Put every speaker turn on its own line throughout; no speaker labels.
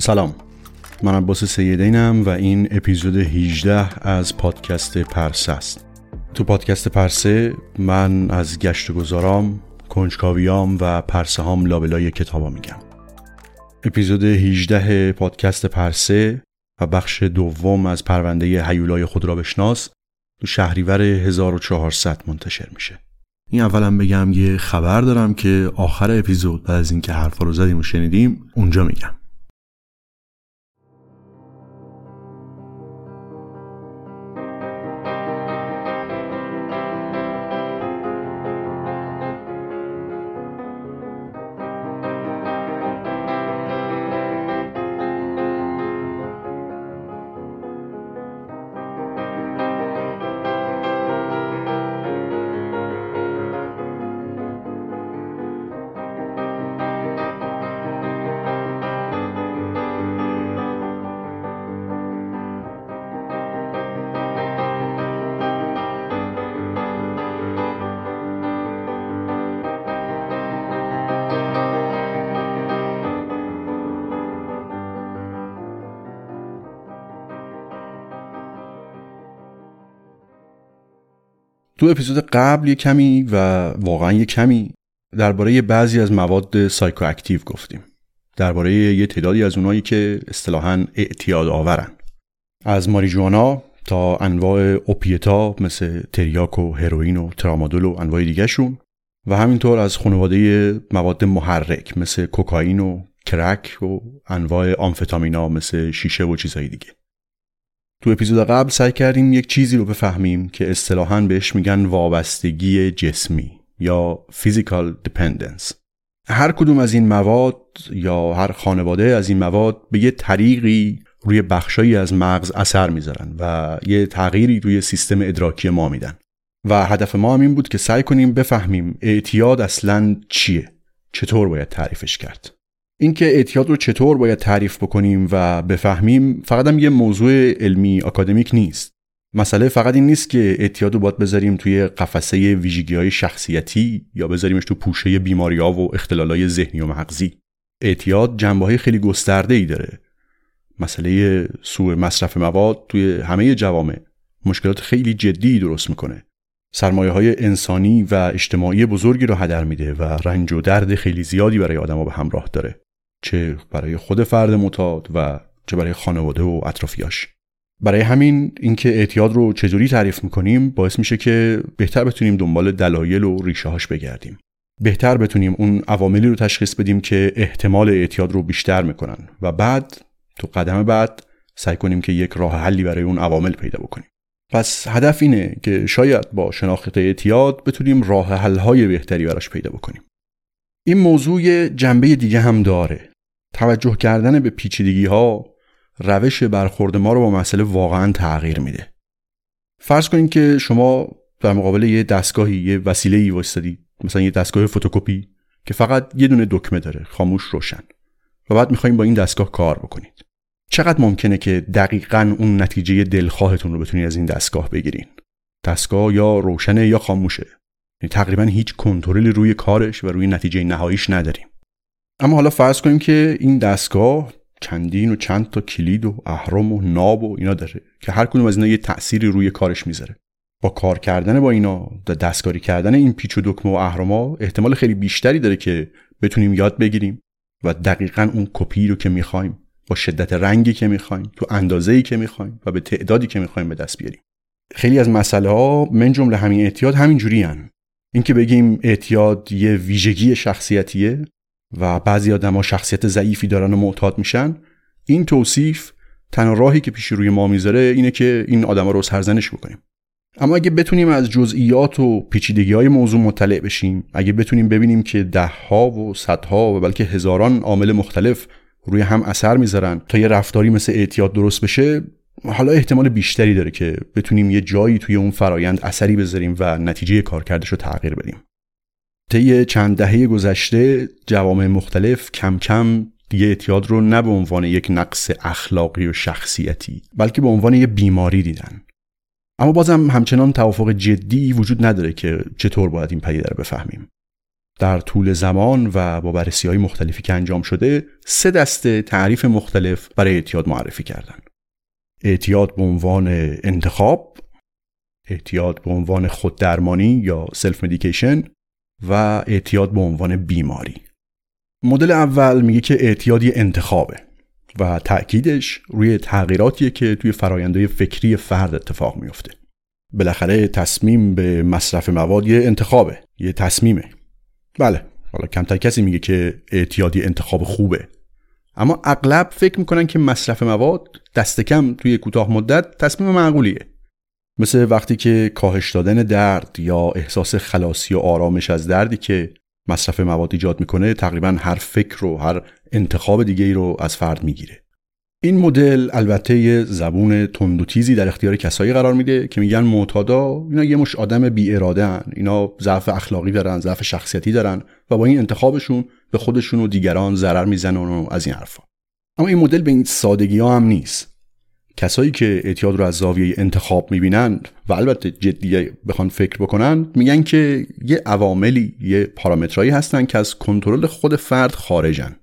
سلام. من عباس سیدینم و این اپیزود 18 از پادکست پرسه است. تو پادکست پرسه من از گشت گذارام کنجکاویام و پرسه هام لابلای کتابا میگم. اپیزود 18 پادکست پرسه و بخش دوم از پرونده هیولای خود را بشناس تو شهریور 1400 منتشر میشه. این اولم بگم یه خبر دارم که آخر اپیزود بعد از اینکه حرفا رو زدیم و شنیدیم اونجا میگم. اپیزود قبل یه کمی و واقعا یه کمی درباره بعضی از مواد سایکواکتیو گفتیم. درباره یه تعدادی از اونایی که اصطلاحا اعتیاد آورن. از ماریجوانا تا انواع اوپیتا مثل تریاک و هروئین و ترامادول و انواع دیگهشون و همینطور از خانواده مواد محرک مثل کوکائین و کرک و انواع آمفتامینا مثل شیشه و چیزهای دیگه. تو اپیزود قبل سعی کردیم یک چیزی رو بفهمیم که اصطلاحاً بهش میگن وابستگی جسمی یا physical dependence. هر کدوم از این مواد یا هر خانواده از این مواد به یه طریقی روی بخشایی از مغز اثر می‌ذارن و یه تغییری روی سیستم ادراکی ما میدن. و هدف ما هم این بود که سعی کنیم بفهمیم اعتیاد اصلا چیه؟ چطور باید تعریفش کرد؟ اینکه اعتیاد رو چطور باید تعریف بکنیم و بفهمیم فقط هم یه موضوع علمی آکادمیک نیست. مسئله فقط این نیست که اعتیاد رو باید بذاریم توی قفسه ویژگی شخصیتی یا بذاریمش تو پوشه بیماری ها و اختلال ذهنی و مغزی. اعتیاد جنبه های خیلی گسترده ای داره. مسئله سوء مصرف مواد توی همه جوامع مشکلات خیلی جدی درست می‌کنه. سرمایه های انسانی و اجتماعی بزرگی رو هدر میده و رنج و درد خیلی زیادی برای آدما به همراه داره. چه برای خود فرد متاد و چه برای خانواده و اطرافیاش. برای همین اینکه اعتیاد رو چجوری تعریف می‌کنیم باعث میشه که بهتر بتونیم دنبال دلایل و ریشه هاش بگردیم. بهتر بتونیم اون عواملی رو تشخیص بدیم که احتمال اعتیاد رو بیشتر می‌کنن و بعد تو قدم بعد سعی کنیم که یک راه حلی برای اون عوامل پیدا بکنیم. پس هدف اینه که شاید با شناخت اعتیاد بتونیم راه حل‌های بهتری براش پیدا بکنیم. این موضوع جنبه دیگه هم داره. توجه کردن به پیچیدگی ها روش برخورد ما رو با مسئله واقعا تغییر میده. فرض کنید که شما در مقابل یه دستگاهی یه وسیله ای مثلا یه دستگاه فتوکپی که فقط یه دونه دکمه داره خاموش روشن و بعد می‌خوایم با این دستگاه کار بکنید. چقدر ممکنه که دقیقا اون نتیجه دلخواهتون رو بتونید از این دستگاه بگیرین؟ دستگاه یا روشنه یا خاموشه؟ یعنی تقریبا هیچ کنترلی روی کارش و روی نتیجه نهاییش نداریم. اما حالا فرض کنیم که این دستگاه چندین و چند تا کلید و اهرم و ناب و اینا داره که هر کدوم از اینا یه تأثیری روی کارش می‌ذاره. با کار کردن با اینا دستکاری کردن این پیچ و دکمه و اهرما احتمال خیلی بیشتری داره که بتونیم یاد بگیریم و دقیقا اون کپی رو که می‌خوایم با شدت رنگی که می‌خوایم تو اندازه‌ای که می‌خوایم و به تعدادی که می‌خوایم به دست بیاریم. خیلی از مسئله ها من جمله همین اعتیاد همین جوری هن. اینکه بگیم اعتیاد یه ویژگی شخصیتیه و بعضی آدما شخصیت ضعیفی دارن و معتاد میشن این توصیف تنها راهی که پیش روی ما می‌ذاره اینه که این آدما رو سرزنش بکنیم. اما اگه بتونیم از جزئیات و پیچیدگی های موضوع مطلع بشیم اگه بتونیم ببینیم که دهها و صدها و بلکه هزاران عامل مختلف روی هم اثر می‌ذارن تا یه رفتاری مثل اعتیاد درست بشه حالا احتمال بیشتری داره که بتونیم یه جایی توی اون فرایند اثری بذاریم و نتیجه کارکردش رو تغییر بدیم. طی چند دهه گذشته جوامع مختلف کم کم دیگه اعتیاد رو نه به عنوان یک نقص اخلاقی و شخصیتی بلکه به عنوان یه بیماری دیدن. اما بازم همچنان توافق جدی وجود نداره که چطور باید این پدیده رو بفهمیم. در طول زمان و با بررسی های مختلفی که انجام شده سه دسته تعریف مختلف برای اعتیاد معرفی کردن. اعتیاد به عنوان انتخاب اعتیاد به عنوان خوددرمانی یا سلف مدیکیشن و اعتیاد به عنوان بیماری. مدل اول میگه که اعتیادی انتخابه و تأکیدش روی تغییراتیه که توی فرایندهای فکری فرد اتفاق میفته. بالاخره تصمیم به مصرف مواد یه انتخابه یه تصمیمه. بله حالا کمتر کسی میگه که اعتیادی انتخاب خوبه. اما اغلب فکر می‌کنن که مصرف مواد دست کم توی کوتاه مدت تصمیم معقولیه مثل وقتی که کاهش دادن درد یا احساس خلاصی و آرامش از دردی که مصرف مواد ایجاد می‌کنه تقریبا هر فکر و هر انتخاب دیگه ای رو از فرد می‌گیره این مدل البته یه زبون تند و تیزی در اختیار کسایی قرار میده که میگن معتادا اینا یه مش آدم بی اراده هن. اینا ضعف اخلاقی دارن ضعف شخصیتی دارن و با این انتخابشون به خودشون و دیگران ضرر می‌زنن و از این حرفا. اما این مدل به این سادگی ها هم نیست. کسایی که اعتیاد رو از زاویه انتخاب می‌بینند و البته جدی بخوان فکر بکنن میگن که یه عواملی یه پارامترهایی هستن که از کنترل خود فرد خارجن.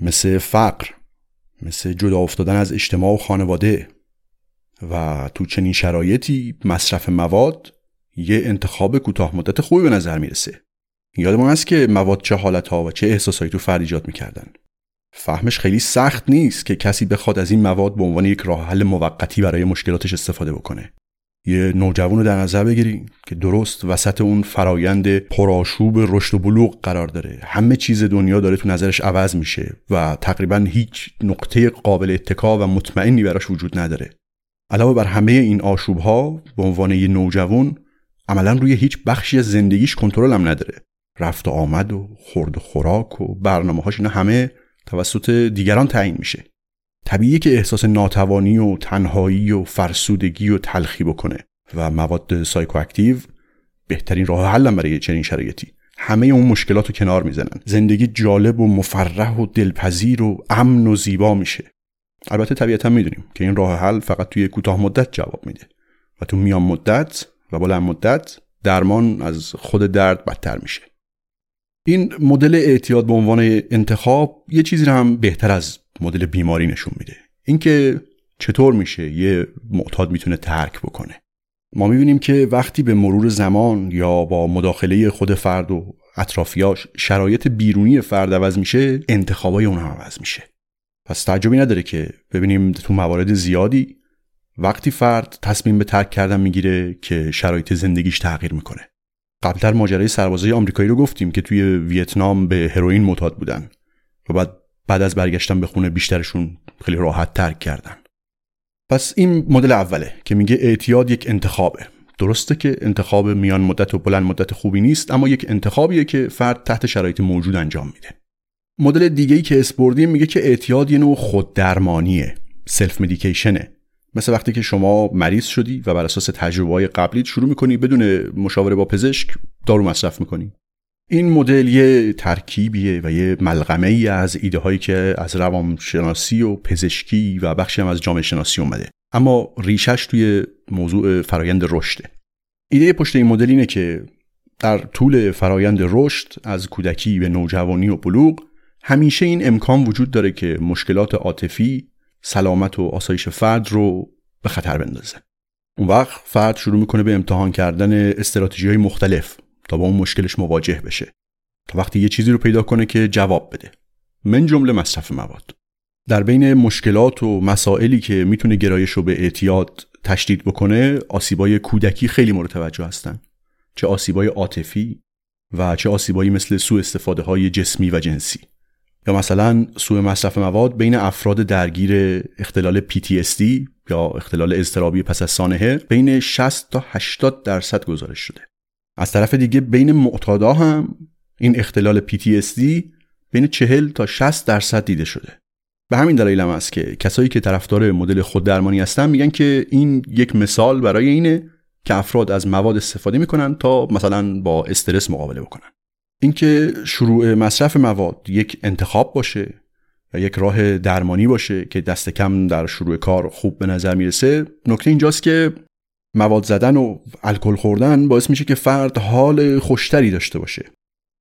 مثل فقر مثل جدا افتادن از اجتماع و خانواده. و تو چنین شرایطی مصرف مواد یه انتخاب کوتاه مدت خوبی به نظر می‌رسه. یادمون هست که مواد چه حالت ها و چه احساسایی تو فرد ایجاد می‌کردن. فهمش خیلی سخت نیست که کسی بخواد از این مواد به عنوان یک راه حل موقتی برای مشکلاتش استفاده بکنه. یه نوجوان رو در نظر بگیریم که درست وسط اون فرایند پرآشوب رشد و بلوغ قرار داره. همه چیز دنیا داره تو نظرش عوض میشه و تقریبا هیچ نقطه قابل اتکا و مطمئنی براش وجود نداره. علاوه بر همه این آشوب ها به عنوان یه نوجوان عملا روی هیچ بخشی از زندگیش کنترل هم نداره. رفت و آمد و خورد و خوراک و برنامه هاش اینا همه توسط دیگران تعیین میشه. طبیعیه که احساس ناتوانی و تنهایی و فرسودگی و تلخی بکنه و مواد سایکواکتیو بهترین راه حل برای چنین شرایطی. همه اون مشکلات رو کنار می‌زنن. زندگی جالب و مفرح و دلپذیر و امن و زیبا میشه. البته طبیعتا می‌دونیم که این راه حل فقط توی کوتاه مدت جواب میده و تو میان مدت و بلند مدت درمان از خود درد بدتر میشه. این مدل اعتیاد به عنوان انتخاب یه چیزی رو هم بهتر از مدل بیماری نشون میده. اینکه چطور میشه یه معتاد می‌تونه ترک بکنه. ما می‌بینیم که وقتی به مرور زمان یا با مداخله خود فرد و اطرافیاش شرایط بیرونی فرد عوض میشه انتخابای اونها عوض میشه. پس تعجبی نداره که ببینیم تو موارد زیادی وقتی فرد تصمیم به ترک کردن می‌گیره که شرایط زندگیش تغییر می‌کنه. قبلتر ماجرای سربازای آمریکایی رو گفتیم که توی ویتنام به هروئین معتاد بودن و بعد بعد از برگشتن به خونه بیشترشون خیلی راحت ترک کردن. پس این مدل اوله که میگه اعتیاد یک انتخابه. درسته که انتخاب میان مدت و بلند مدت خوبی نیست اما یک انتخابیه که فرد تحت شرایط موجود انجام میده. مدل دیگه ای که اسپوردی میگه که اعتیاد یه نوع خود درمانیه self medication ه مثل وقتی که شما مریض شدی و بر اساس تجربه های قبلی شروع می‌کنی بدون مشاوره با پزشک دارو مصرف می‌کنی. این مدل یه ترکیبیه و یه ملغمه ای از ایده هایی که از روانشناسی و پزشکی و بخشی هم از جامعه شناسی اومده. اما ریشش توی موضوع فرایند رشده ایده پشت این مدل اینه که در طول فرایند رشد از کودکی به نوجوانی و بلوغ همیشه این امکان وجود داره که مشکلات عاطفی سلامت و آسایش فرد رو به خطر بندازه. اون وقت فرد شروع می‌کنه به امتحان کردن استراتژی های مختلف تا با اون مشکلش مواجه بشه. تا وقتی یه چیزی رو پیدا کنه که جواب بده. من جمله مصرف مواد. در بین مشکلات و مسائلی که می‌تونه گرایش رو به اعتیاد تشدید بکنه آسیبای کودکی خیلی مورد توجه هستن. چه آسیبای عاطفی و چه آسیبایی مثل سوء استفاده های جسمی و جنسی. یا مثلا سوء مصرف مواد بین افراد درگیر اختلال PTSD یا اختلال اضطرابی پس از سانحه بین 60 تا 80 درصد گزارش شده. از طرف دیگه بین معتادا هم این اختلال PTSD بین 40 تا 60 درصد دیده شده. به همین دلیل هم است که کسایی که طرفدار مدل خود درمانی هستن میگن که این یک مثال برای اینه که افراد از مواد استفاده می‌کنن تا مثلا با استرس مقابله بکنن. اینکه شروع مصرف مواد یک انتخاب باشه و یک راه درمانی باشه که دست کم در شروع کار خوب به نظر می‌رسه نکته اینجاست که مواد زدن و الکل خوردن باعث میشه که فرد حال خوشتری داشته باشه.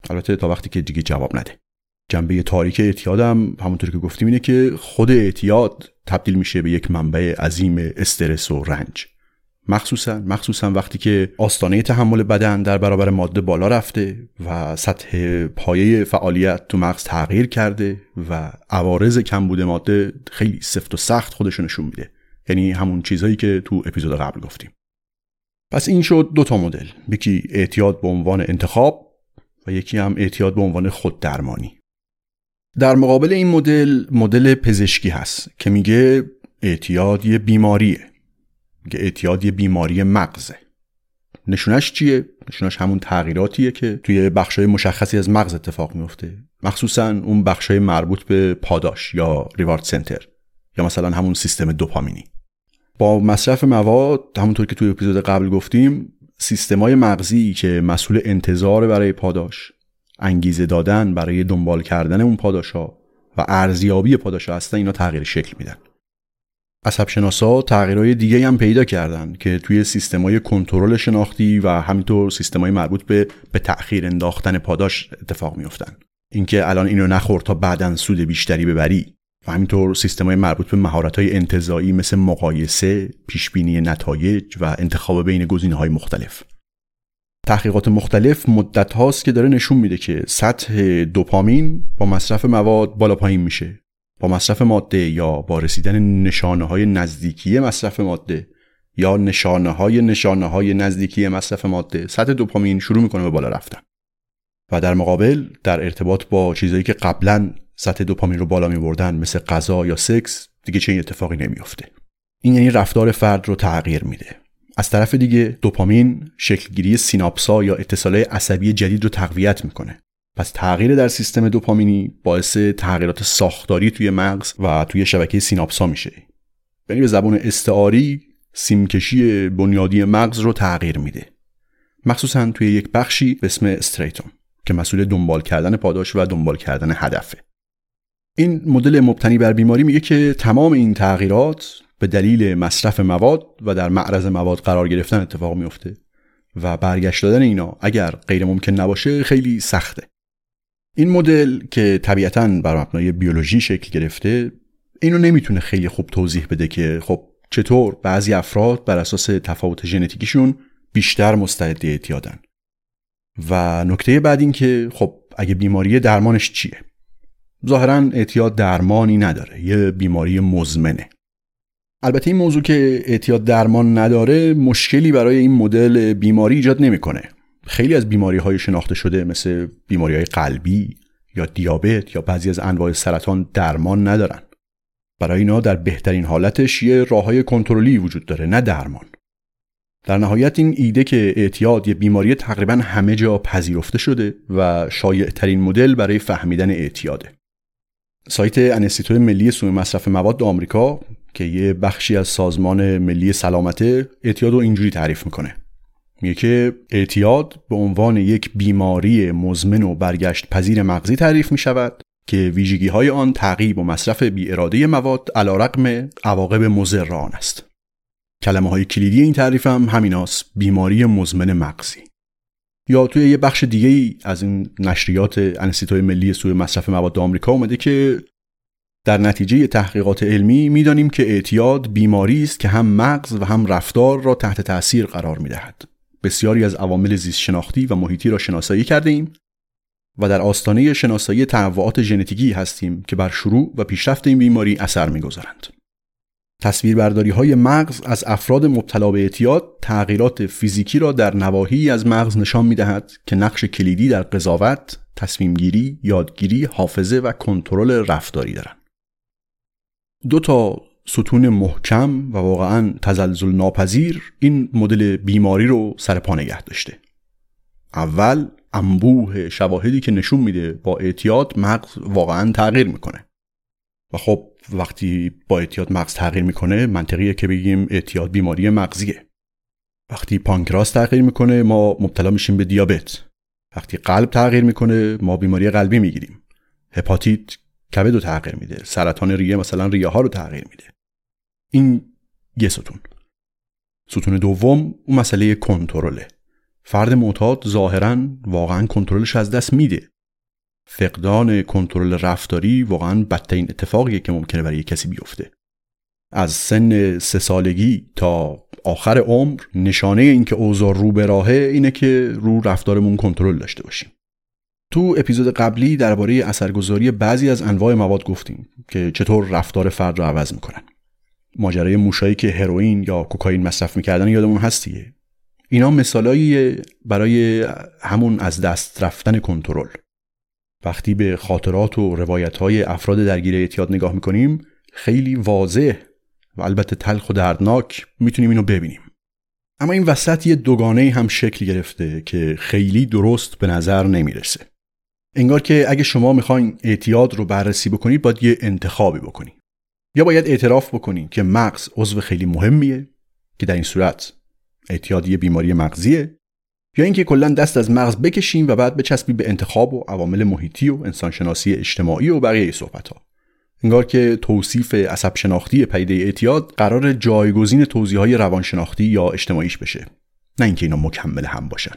البته تا وقتی که دیگه جواب نده. جنبه تاریک اعتیادم همونطور که گفتیم اینه که خود اعتیاد تبدیل میشه به یک منبع عظیم استرس و رنج. مخصوصا مخصوصا وقتی که آستانه تحمل بدن در برابر ماده بالا رفته و سطح پایه فعالیت تو مغز تغییر کرده و عوارض کمبود ماده خیلی سفت و سخت خودشو نشون میده. یعنی همون چیزهایی که تو اپیزود قبل گفتیم. پس این شد دو تا مدل. یکی اعتیاد به عنوان انتخاب و یکی هم اعتیاد به عنوان خود درمانی در مقابل این مدل مدل پزشکی هست که میگه اعتیاد یه بیماریه. میگه اعتیاد یه بیماری مغزه. نشونش چیه؟ نشونش همون تغییراتیه که توی بخشای مشخصی از مغز اتفاق میفته مخصوصا اون بخشای مربوط به پاداش یا ریوارد سنتر یا مثلا همون سیستم دوپامینی. با مصرف مواد همونطور که توی اپیزود قبل گفتیم سیستمای مغزی که مسئول انتظار برای پاداش انگیزه دادن برای دنبال کردن اون پاداشا و ارزیابی پاداشا هستن اینا تغییر شکل میدن. عصب شناسا تغییرهای دیگه هم پیدا کردن که توی سیستمای کنترل شناختی و همینطور سیستمای مربوط به به تأخیر انداختن پاداش اتفاق میفتن اینکه الان اینو نخور تا بعدا سود بیشتری ببری و همینطور سیستمای مربوط به مهارت‌های انتزاعی مثل مقایسه، پیشبینی نتایج و انتخاب بین گزینه‌های مختلف. تحقیقات مختلف مدت هاست که داره نشون میده که سطح دوپامین با مصرف مواد بالا پایین میشه با مصرف ماده یا با رسیدن نشانه های نزدیکی مصرف ماده یا نشانه های نشانه های نزدیکی مصرف ماده سطح دوپامین شروع می‌کنه به بالا رفتن. و در مقابل در ارتباط با چیزایی که قبلا سطح دوپامین رو بالا می بردن مثل غذا یا سکس دیگه چه اتفاقی نمیافته. این یعنی رفتار فرد رو تغییر میده. از طرف دیگه دوپامین شکلگیری سیناپسا یا اتصالای عصبی جدید رو تقویت می‌کنه. پس تغییر در سیستم دوپامینی باعث تغییرات ساختاری توی مغز و توی شبکه سیناپسا میشه. یعنی به زبان استعاری سیمکشی بنیادی مغز رو تغییر میده. مخصوصا توی یک بخشی به اسم استریتوم که مسئول دنبال کردن پاداش و دنبال کردن هدفه. این مدل مبتنی بر بیماری میگه که تمام این تغییرات به دلیل مصرف مواد و در معرض مواد قرار گرفتن اتفاق میفته و برگشت دادن اینا اگر غیر ممکن نباشه خیلی سخته. این مدل که طبیعتا بر مبنای بیولوژی شکل گرفته اینو نمی‌تونه خیلی خوب توضیح بده که خب چطور بعضی افراد بر اساس تفاوت ژنتیکیشون بیشتر مستعد اعتیادن. و نکته بعد این که خب اگه بیماری درمانش چیه؟ ظاهرا اعتیاد درمانی نداره یه بیماری مزمنه. البته این موضوع که اعتیاد درمان نداره مشکلی برای این مدل بیماری ایجاد نمی‌کنه. خیلی از بیماری های شناخته شده مثل بیماری های قلبی یا دیابت یا بعضی از انواع سرطان درمان ندارن. برای اینا در بهترین حالتش یه راه های کنترلی وجود داره نه درمان. در نهایت این ایده که اعتیاد یه بیماری تقریبا همه جا پذیرفته شده و شایع ترین مدل برای فهمیدن اعتیاده. سایت انستیتوی ملی سوء مصرف مواد آمریکا که یه بخشی از سازمان ملی سلامته اعتیاد رو اینجوری تعریف می‌کنه. که اعتیاد به عنوان یک بیماری مزمن و برگشت پذیر مغزی تعریف می شود که ویژگی های آن تعقیب و مصرف بی اراده مواد علا رقم عواقب مضر آن است. کلمه های کلیدی این تعریف هم همیناست بیماری مزمن مغزی. یا توی یه بخش دیگه ای از این نشریات انستیتوی ملی سوی مصرف مواد آمریکا اومده که در نتیجه تحقیقات علمی می‌دانیم که اعتیاد بیماری است که هم مغز و هم رفتار را تحت تاثیر قرار می‌دهد. بسیاری از عوامل زیست شناختی و محیطی را شناسایی کرده ایم و در آستانه شناسایی تنوعات ژنتیکی هستیم که بر شروع و پیشرفت این بیماری اثر می‌گذارند. تصویربرداری های مغز از افراد مبتلا به اعتیاد تغییرات فیزیکی را در نواحی از مغز نشان می دهد که نقش کلیدی در قضاوت، تصمیمگیری، یادگیری، حافظه و کنترل رفتاری دارند. دو تا ستون محکم و واقعا تزلزل ناپذیر این مدل بیماری رو سر پا نگه داشته. اول انبوه شواهدی که نشون میده با اعتیاد مغز واقعا تغییر می‌کنه. و خب وقتی با اعتیاد مغز تغییر می‌کنه منطقیه که بگیم اعتیاد بیماری مغزیه. وقتی پانکراس تغییر می‌کنه ما مبتلا میشیم به دیابت. وقتی قلب تغییر می‌کنه ما بیماری قلبی می‌گیریم. هپاتیت کبد رو تغییر میده. سرطان ریه مثلا ریه ها رو تغییر میده. این یه ستون. ستون دوم اون مسئله کنترله. فرد معتاد ظاهرا واقعا کنترلش از دست میده. فقدان کنترل رفتاری واقعا بدترین اتفاقیه که ممکنه برای کسی بیفته. از سن سه سالگی تا آخر عمر نشانه اینکه اوضاع رو به راهه اینه که رو رفتارمون کنترل داشته باشیم. تو اپیزود قبلی درباره اثرگذاری بعضی از انواع مواد گفتیم که چطور رفتار فرد رو عوض می‌کنن. ماجرای موشایی که هروئین یا کوکائین مصرف می‌کردن یادمون هستیه اینا مثالایی برای همون از دست رفتن کنترل. وقتی به خاطرات و روایت های افراد درگیر اعتیاد نگاه می‌کنیم خیلی واضح و البته تلخ و دردناک می‌تونیم اینو ببینیم. اما این وسط یه دوگانه هم شکل گرفته که خیلی درست به نظر نمی‌رسه. انگار که اگه شما می‌خواین اعتیاد رو بررسی بکنید باید یه انتخابی بکنید. یا باید اعتراف بکنید که مغز عضو خیلی مهمیه که در این صورت اعتیاد یه بیماری مغزیه یا اینکه کلا دست از مغز بکشیم و بعد بچسبی به انتخاب و عوامل محیطی و انسانشناسی اجتماعی و بقیه صحبت ها انگار که توصیف عصب شناختی پیده اعتیاد قرار جایگزین توضیح های روانشناختی یا اجتماعیش بشه. نه اینکه اینا مکمل هم باشن.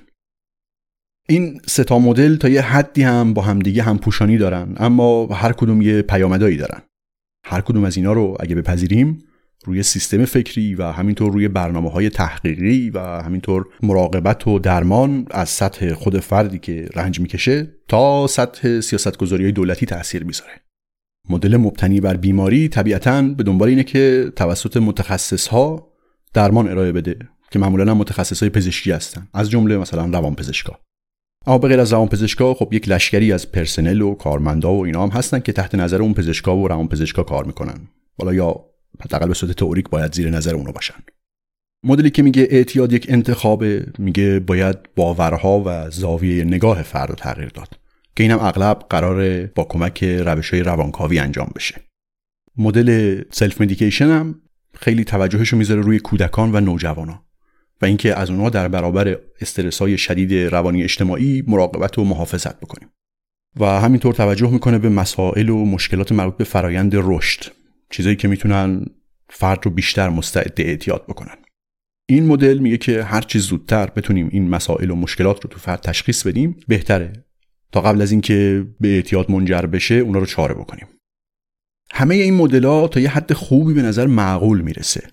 این ستا مدل تا یه حدی هم با همدیگه هم پوشانی دارن اما هر کدوم یه پیامدایی دارن. هر کدوم از اینا رو اگه بپذیریم روی سیستم فکری و همینطور روی برنامه های تحقیقی و همینطور مراقبت و درمان از سطح خود فردی که رنج می‌کشه تا سطح سیاستگذاری های دولتی تاثیر می‌ذاره. مدل مبتنی بر بیماری طبیعتا به دنبال اینه که توسط متخصص ها درمان ارائه بده که معمولا متخصص های پزشکی هستن. از جمله مثلا روان پزشکا اما به غیر از روان پزشکا خب یک لشکری از پرسنل و کارمندا و اینا هم هستن که تحت نظر اون پزشکا و روان پزشکا کار می‌کنن. حالا یا حداقل به صورت تئوریک باید زیر نظر اونو باشن. مدلی که میگه اعتیاد یک انتخابه میگه باید باورها و زاویه نگاه فرد تغییر داد. که اینم اغلب قراره با کمک روش های روانکاوی انجام بشه. مدل سلف مدیکیشن هم خیلی توجهش رو می‌ذاره روی کودکان و نوجوانا و اینکه از اونها در برابر استرس های شدید روانی اجتماعی مراقبت و محافظت بکنیم. و همینطور توجه می‌کنه به مسائل و مشکلات مربوط به فرایند رشد چیزایی که می‌تونن فرد رو بیشتر مستعد اعتیاد بکنن. این مدل میگه که هر چیز زودتر بتونیم این مسائل و مشکلات رو تو فرد تشخیص بدیم بهتره. تا قبل از اینکه به اعتیاد منجر بشه اونا رو چاره بکنیم. همه این مدل تا یه حد خوبی به نظر معقول می‌رسه.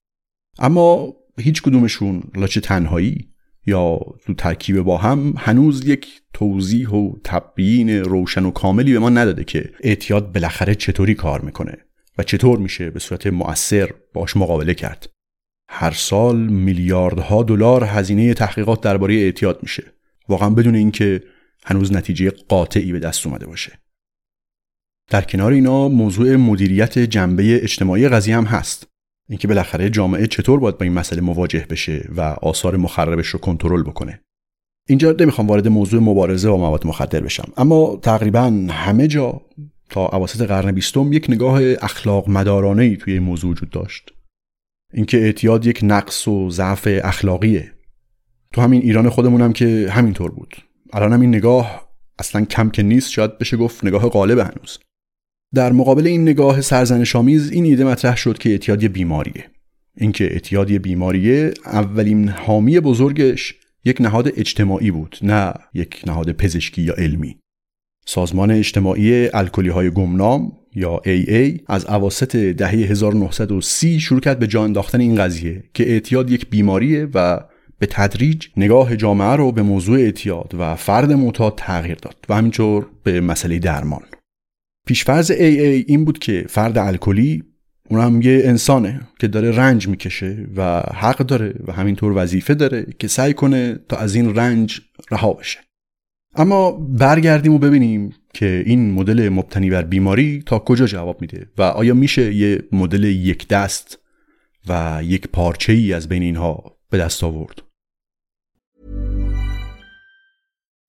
اما هیچ کدومشون لاچه تنهایی یا تو ترکیب با هم هنوز یک توضیح و تبیین روشن و کاملی به ما نداده که اعتیاد بالاخره چطوری کار می‌کنه و چطور میشه به صورت مؤثر باش مقابله کرد. هر سال میلیاردها دلار هزینه تحقیقات درباره اعتیاد میشه. واقعا بدون اینکه هنوز نتیجه قاطعی به دست اومده باشه. در کنار اینا موضوع مدیریت جنبه اجتماعی قضیه هم هست. اینکه بالاخره جامعه چطور باید با این مسئله مواجه بشه و آثار مخربش رو کنترل بکنه. اینجا نمی‌خوام وارد موضوع مبارزه با مواد مخدر بشم اما تقریبا همه جا تا اواسط قرن بیستم یک نگاه اخلاق مدارانه ای توی این موضوع وجود داشت. اینکه اعتیاد یک نقص و ضعف اخلاقیه. تو همین ایران خودمون هم که همینطور بود. الان هم این نگاه اصلا کم که نیست شاید بشه گفت نگاه غالب هنوز. در مقابل این نگاه سرزنشآمیز این ایده مطرح شد که اعتیاد یه بیماریه. اینکه اعتیاد یه بیماریه اولین حامی بزرگش یک نهاد اجتماعی بود نه یک نهاد پزشکی یا علمی. سازمان اجتماعی الکلی های گمنام یا AA از اواسط دهه 1930 شروع کرد به جا انداختن این قضیه که اعتیاد یک بیماریه و به تدریج نگاه جامعه رو به موضوع اعتیاد و فرد معتاد تغییر داد و همینطور به مسئله درمان. پیشفرض AA این بود که فرد الکلی اون هم یه انسانه که داره رنج می‌کشه و حق داره و همینطور وظیفه داره که سعی کنه تا از این رنج رها بشه. اما برگردیم و ببینیم که این مدل مبتنی بر بیماری تا کجا جواب میده و آیا میشه یه مدل یک دست و یک پارچه ای از بین اینها به دست آورد؟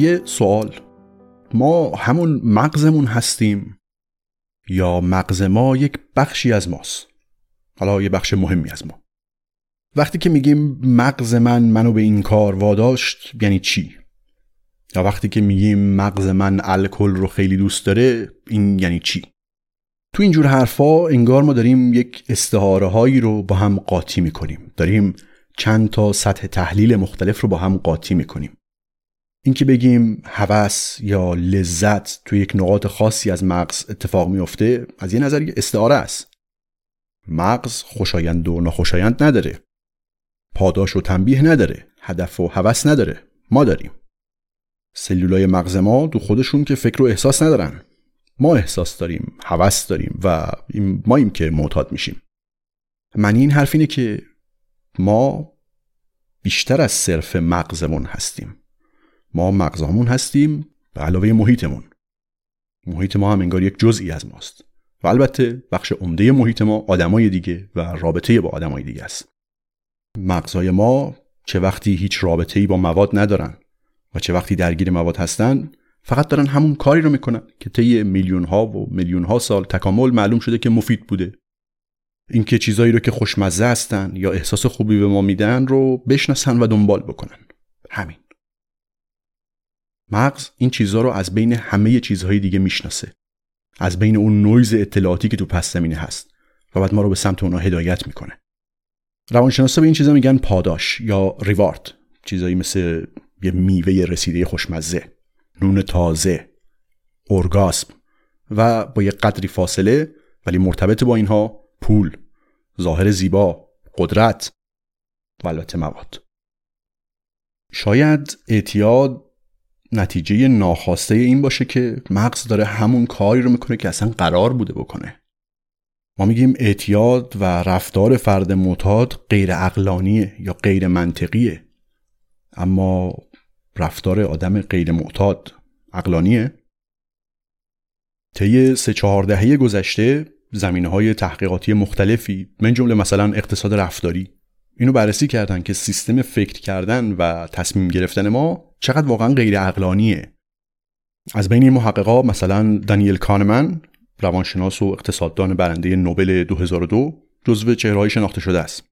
یه سوال. ما همون مغزمون هستیم یا مغز ما یک بخشی از ماست؟ حالا یه بخش مهمی از ما. وقتی که میگیم مغز من منو به این کار واداشت یعنی چی؟ یا وقتی که میگیم مغز من الکل رو خیلی دوست داره این یعنی چی؟ تو اینجور حرفا انگار ما داریم یک استعاره هایی رو با هم قاطی می‌کنیم. داریم چند تا سطح تحلیل مختلف رو با هم قاطی می‌کنیم. اینکه بگیم هوس یا لذت توی یک نقاط خاصی از مغز اتفاق میفته از یه نظر استعاره است. مغز خوشایند و ناخوشایند نداره. پاداش و تنبیه نداره. هدف و هوس نداره. ما داریم. سلولای مغز ما تو خودشون که فکر و احساس ندارن. ما احساس داریم هوس داریم و ماییم که معتاد میشیم. معنی این حرف اینه که ما بیشتر از صرف مغزمون هستیم. ما مغزامون هستیم به علاوه محیطمون. محیط ما هم انگار یک جزئی از ماست. و البته بخش عمده محیط ما آدمای دیگه و رابطه با آدمای دیگه است. مغزای ما چه وقتی هیچ رابطه‌ای با مواد ندارن و چه وقتی درگیر مواد هستن فقط دارن همون کاری رو می‌کنن که طی میلیون ها و میلیون ها سال تکامل معلوم شده که مفید بوده. اینکه چیزایی رو که خوشمزه هستن یا احساس خوبی به ما میدن رو بشناسن و دنبال بکنن. همین. مغز این چیزها رو از بین همه چیزهای دیگه می‌شناسه. از بین اون نویز اطلاعاتی که تو پس زمینه هست و بعد ما رو به سمت اونا هدایت می‌کنه. روانشناسا به این چیزا میگن پاداش یا ریوارد چیزایی مثل یه میوه رسیده خوشمزه نون تازه ارگاسم و با یه قدری فاصله ولی مرتبط با اینها پول ظاهر زیبا قدرت و البته مواد. شاید اعتیاد نتیجه ناخواسته این باشه که مغز داره همون کاری رو می‌کنه که اصلا قرار بوده بکنه. ما میگیم اعتیاد و رفتار فرد معتاد غیر اقلانیه یا غیر منطقیه. اما رفتار آدم غیر معتاد اقلانیه طی سه چهار دهه گذشته زمینه تحقیقاتی مختلفی من جمله مثلا اقتصاد رفتاری اینو بررسی کردن که سیستم فکر کردن و تصمیم گرفتن ما چقدر واقعا غیر اقلانیه از بین این محققا مثلا دانیل کانمن روانشناس و اقتصاددان برنده نوبل 2002 جزو چهرههای شناخته شده است.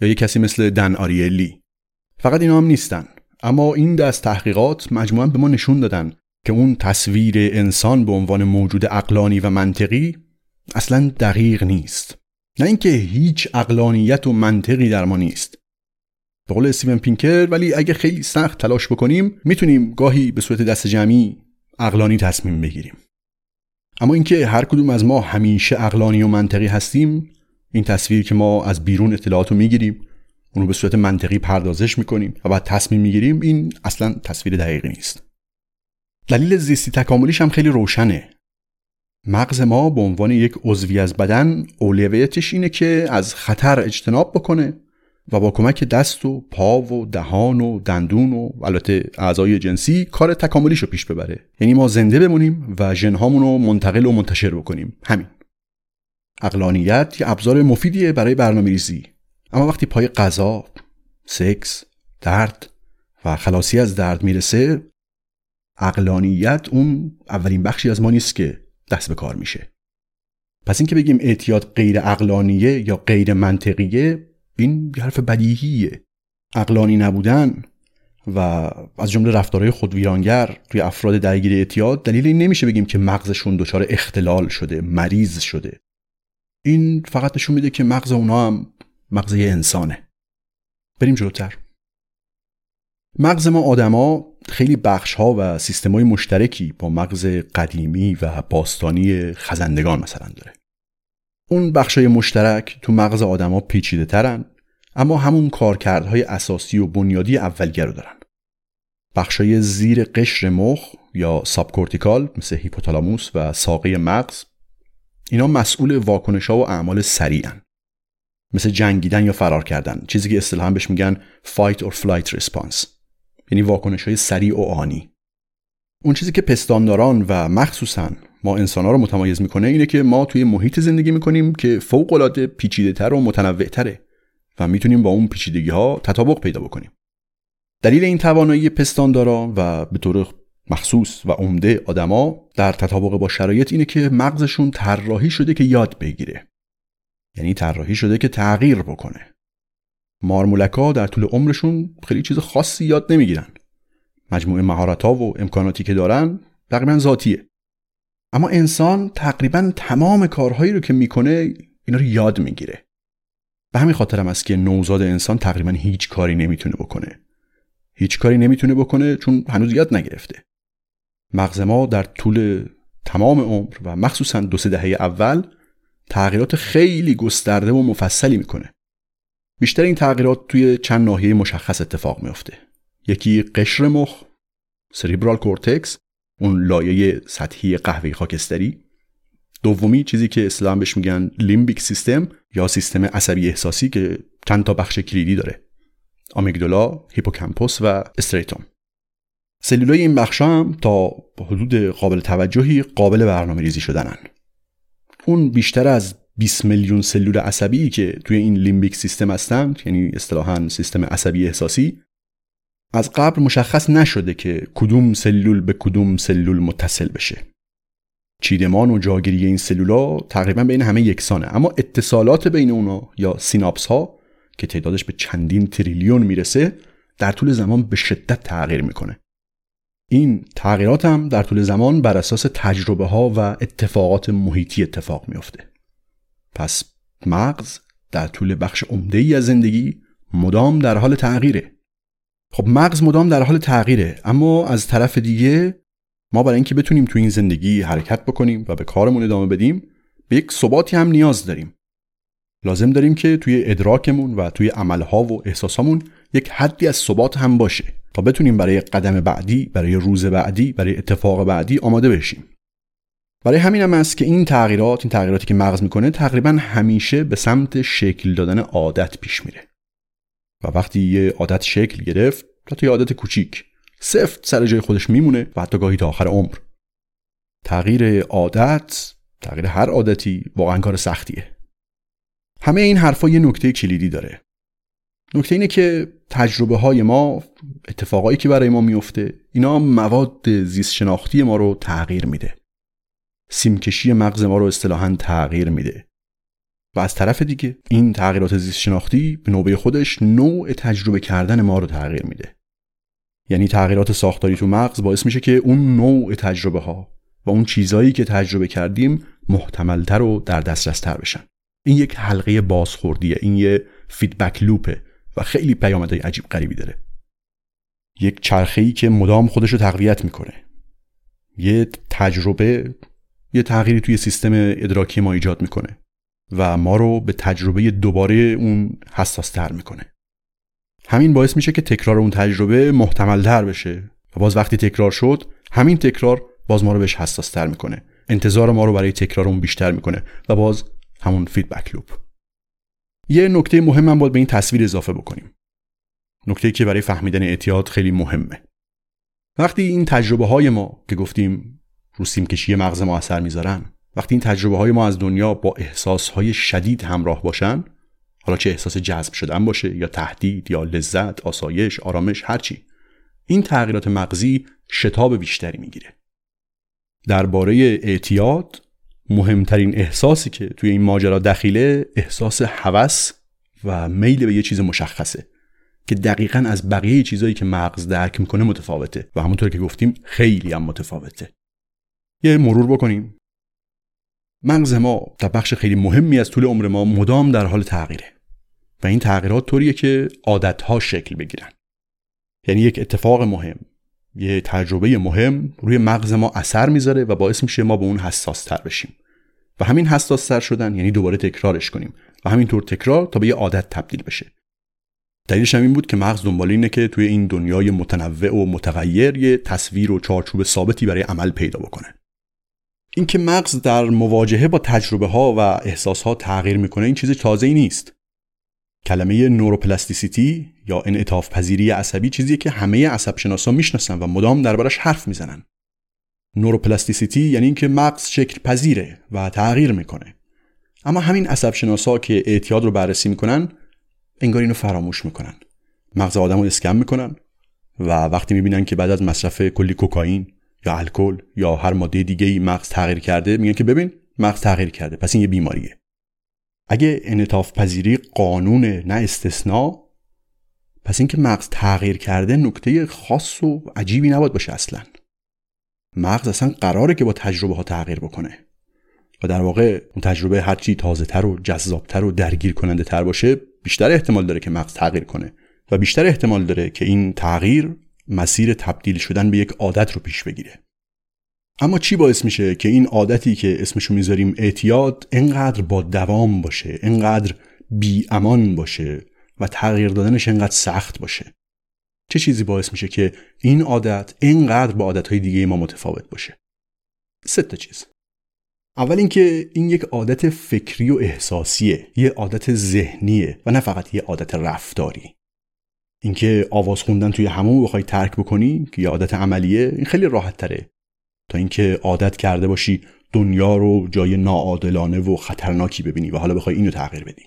یا یه کسی مثل دن آریلی. فقط اینا هم نیستن. اما این دست تحقیقات مجموعا به ما نشون دادن که اون تصویر انسان به عنوان موجود اقلانی و منطقی اصلا دقیق نیست. نه اینکه هیچ اقلانیت و منطقی در ما نیست. به قول استیون پینکر ولی اگه خیلی سخت تلاش بکنیم می‌تونیم گاهی به صورت دست جمعی اقلانی تصمیم بگیریم. اما اینکه هر کدوم از ما همیشه اقلانی و منطقی هستیم این تصویر که ما از بیرون اطلاعات رو می‌گیریم اونو به صورت منطقی پردازش می‌کنیم و بعد تصمیم می‌گیریم این اصلا تصویر دقیقی نیست. دلیل زیستی تکاملیش هم خیلی روشنه. مغز ما به عنوان یک عضوی از بدن اولویتش اینه که از خطر اجتناب بکنه و با کمک دست و پا و دهان و دندون و البته اعضای جنسی کار تکاملیش رو پیش ببره. یعنی ما زنده بمونیم و ژنهامون رو منتقل و منتشر بکنیم. همین. اقلانیت یه ابزار مفیدیه برای برنامه ریزی اما وقتی پای غذا سکس درد و خلاصی از درد می‌رسه اقلانیت اون اولین بخشی از ما نیست که دست به کار میشه. پس اینکه بگیم اعتیاد غیر اقلانیه یا غیر منطقیه این حرف بدیهیه. اقلانی نبودن و از جمله رفتارهای خودویرانگر توی افراد درگیر اعتیاد دلیل این نمیشه بگیم که مغزشون دچار اختلال شده مریض شده. این فقط نشون میده که مغز اونا هم مغز انسانه. بریم جلوتر. مغز ما آدما خیلی بخش ها و سیستم های مشترکی با مغز قدیمی و باستانی خزندگان مثلا داره. اون بخش های مشترک تو مغز آدما پیچیده ترن اما همون کارکردهای اساسی و بنیادی اولیه رو دارن. های زیر قشر مخ یا subcortical مثل هیپوتالاموس و ساقه مغز اینا مسئول واکنش ها و اعمال سریعن. مثل جنگیدن یا فرار کردن چیزی که اصطلاحا بهش میگن fight or flight response. یعنی واکنش های سریع و آنی. اون چیزی که پستانداران و مخصوصا ما انسان ها رو متمایز می‌کنه اینه که ما توی محیط زندگی می‌کنیم که فوق العاده پیچیده تر و متنوع تره و می‌تونیم با اون پیچیدگی ها تطابق پیدا بکنیم. دلیل این توانایی پستانداران و به طور مخصوص و عمده آدما در تطابق با شرایط اینه که مغزشون طراحی شده که یاد بگیره. یعنی طراحی شده که تغییر بکنه. مارمولکا در طول عمرشون خیلی چیز خاصی یاد نمی‌گیرن. مجموعه مهارت ها و امکاناتی که دارن تقریبا ذاتیه. اما انسان تقریبا تمام کارهایی رو که می‌کنه اینا رو یاد می‌گیره. به همین خاطر هم است که نوزاد انسان تقریبا هیچ کاری نمی‌تونه بکنه. هیچ کاری نمی‌تونه بکنه چون هنوز یاد نگرفته. مغز ما در طول تمام عمر و مخصوصا دو سه دهه اول تغییرات خیلی گسترده و مفصلی می‌کنه. بیشتر این تغییرات توی چند ناحیه مشخص اتفاق میافته. یکی قشر مخ cerebral cortex اون لایه سطحی قهوه‌ای خاکستری. دومی چیزی که اصطلاحا بهش میگن limbic system یا سیستم عصبی احساسی که چند تا بخش کلیدی داره. amygdala، hippocampus و striatum. سلولای این بخش هم تا حدود قابل توجهی قابل برنامه ریزی شدنن. اون بیشتر از 20 میلیون سلول عصبی که توی این limbic system هستند یعنی اصطلاحا سیستم عصبی احساسی از قبل مشخص نشده که کدوم سلول به کدوم سلول متصل بشه. چیدمان و جاگیری این سلولا تقریبا بین همه یکسانه. اما اتصالات بین اونا یا سیناپس ها که تعدادش به چندین تریلیون می‌رسه در طول زمان به شدت تغییر می‌کنه. این تغییرات هم در طول زمان بر اساس تجربه ها و اتفاقات محیطی اتفاق میافته. پس مغز در طول بخش عمده ای از زندگی مدام در حال تغییره. خب مغز مدام در حال تغییره اما از طرف دیگه ما برای اینکه بتونیم تو این زندگی حرکت بکنیم و به کارمون ادامه بدیم به یک ثباتی هم نیاز داریم. لازم داریم که توی ادراکمون و توی عملها و احساسامون یک حدی از ثبات هم باشه تا بتونیم برای قدم بعدی برای روز بعدی برای اتفاق بعدی آماده بشیم. برای همین هم است که این تغییرات این تغییراتی که مغز می‌کنه تقریبا همیشه به سمت شکل دادن عادت پیش میره. و وقتی یه عادت شکل گرفت تا یه عادت کوچیک سفت سر جای خودش میمونه و حتی گاهی تا آخر عمر. تغییر عادت تغییر هر عادتی واقعا کار سختیه. همه این حرفا یه نکته کلیدی داره. نکته اینه که تجربه های ما اتفاقایی که برای ما میفته اینا مواد زیست شناختی ما رو تغییر میده. سیمکشی مغز ما رو اصطلاحا تغییر میده. و از طرف دیگه این تغییرات زیست شناختی به نوبه خودش نوع تجربه کردن ما رو تغییر میده. یعنی تغییرات ساختاری تو مغز باعث میشه که اون نوع تجربه ها و اون چیزهایی که تجربه کردیم محتملتر و در دسترس تر بشن. این یک حلقه بازخوردیه این یه فیدبک لوپه و خیلی پیامدهای عجیب غریبی داره. یک چرخه‌ای که مدام خودش رو تقویت می‌کنه. یه تجربه یه تغییری توی سیستم ادراکی ما ایجاد می‌کنه و ما رو به تجربه دوباره اون حساس تر می‌کنه. همین باعث میشه که تکرار اون تجربه محتمل تر بشه و باز وقتی تکرار شد همین تکرار باز ما رو بهش حساس تر می‌کنه. انتظار ما رو برای تکرار اون بیشتر می‌کنه و باز همون فیدبک لوپ یه نکته مهم هم باید به این تصویر اضافه بکنیم. نکته که برای فهمیدن اعتیاد خیلی مهمه. وقتی این تجربه های ما که گفتیم رو سیمکشی مغز ما اثر می‌ذارن. وقتی این تجربه های ما از دنیا با احساس های شدید همراه باشن حالا چه احساس جذب شدن باشه یا تهدید یا لذت آسایش آرامش هرچی این تغییرات مغزی شتاب بیشتری می‌گیره. درباره اعتیاد مهمترین احساسی که توی این ماجرا دخیله احساس هوس و میل به یه چیز مشخصه که دقیقا از بقیه چیزایی که مغز درک می‌کنه متفاوته و همونطور که گفتیم خیلی هم متفاوته. یه مرور بکنیم. مغز ما در بخش خیلی مهمی از طول عمر ما مدام در حال تغییره و این تغییرات طوریه که عادتها شکل بگیرن. یعنی یک اتفاق مهم یه تجربه مهم روی مغز ما اثر می‌ذاره و باعث میشه ما به اون حساس تر بشیم. و همین حساس تر شدن یعنی دوباره تکرارش کنیم و همینطور تکرار تا به یه عادت تبدیل بشه. دلیلش هم این بود که مغز دنبال اینه که توی این دنیای متنوع و متغیر یه تصویر و چارچوب ثابتی برای عمل پیدا بکنه. اینکه مغز در مواجهه با تجربه ها و احساس ها تغییر می‌کنه این چیز تازه ای نیست. کلمه نوروپلاستیسیتی یا انعطاف پذیری عصبی چیزیه که همه عصب شناسا می‌شناسن و مدام دربارش حرف می‌زنن. نوروپلاستیسیتی یعنی اینکه مغز شکل پذیره و تغییر می‌کنه. اما همین عصب شناسا که اعتیاد رو بررسی می‌کنن انگار اینو فراموش می‌کنن. مغز آدم رو اسکن می‌کنن و وقتی می‌بینن که بعد از مصرف کلی کوکائین یا الکل یا هر ماده دیگه ای مغز تغییر کرده میگن که ببین مغز تغییر کرده پس این یه بیماریه. اگه انعطاف پذیری قانون نه استثنا پس اینکه مغز تغییر کرده نکته خاص و عجیبی نباید باشه اصلا. مغز اصلا قراره که با تجربه ها تغییر بکنه. و در واقع اون تجربه هرچی تازه تر و جذابتر و درگیر کننده تر باشه بیشتر احتمال داره که مغز تغییر کنه. و بیشتر احتمال داره که این تغییر مسیر تبدیل شدن به یک عادت رو پیش بگیره. اما چی باعث میشه که این عادتی که اسمشو می‌ذاریم اعتیاد انقدر با دوام باشه انقدر بی امان باشه و تغییر دادنش انقدر سخت باشه؟ چه چیزی باعث میشه که این عادت انقدر با عادتهای دیگه ما متفاوت باشه؟ سه تا چیز. اول اینکه این یک عادت فکری و احساسیه یه عادت ذهنیه و نه فقط یه عادت رفتاری. اینکه آواز خوندن توی همون بخوای ترک بکنی که یه عادت عملیه این خیلی راحت تره. تا اینکه عادت کرده باشی دنیا رو جای ناعادلانه و خطرناکی ببینی و حالا بخوای اینو تغییر بدی.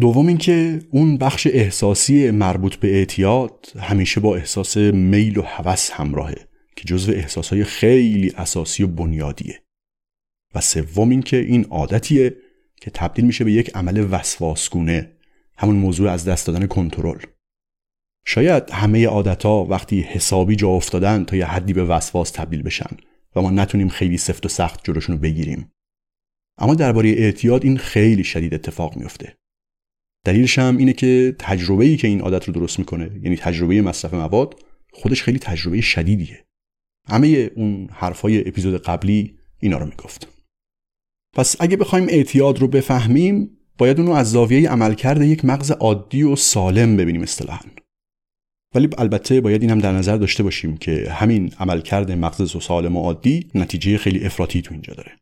دوم اینکه اون بخش احساسی مربوط به اعتیاد همیشه با احساس میل و هوس همراهه که جزو احساسهای خیلی اساسی و بنیادیه. و سوم اینکه این عادتیه که تبدیل میشه به یک عمل وسواسگونه همون موضوع از دست دادن کنترل. شاید همه عادتها وقتی حسابی جا افتادن تا یه حدی به وسواس تبدیل بشن و ما نتونیم خیلی سفت و سخت جلوشون رو بگیریم. اما درباره اعتیاد این خیلی شدید اتفاق میفته دلیلش هم اینه که تجربه ای که این عادت رو درست می‌کنه یعنی تجربه مصرف مواد خودش خیلی تجربه شدیدیه. همه اون حرفای اپیزود قبلی اینا رو می‌گفت. پس اگه بخوایم اعتیاد رو بفهمیم باید اونو از زاویه عملکرد یک مغز عادی و سالم ببینیم اصطلاحا. ولی البته باید این هم در نظر داشته باشیم که همین عملکرد مغز سالم و عادی نتیجه خیلی افراطی تو اینجا داره.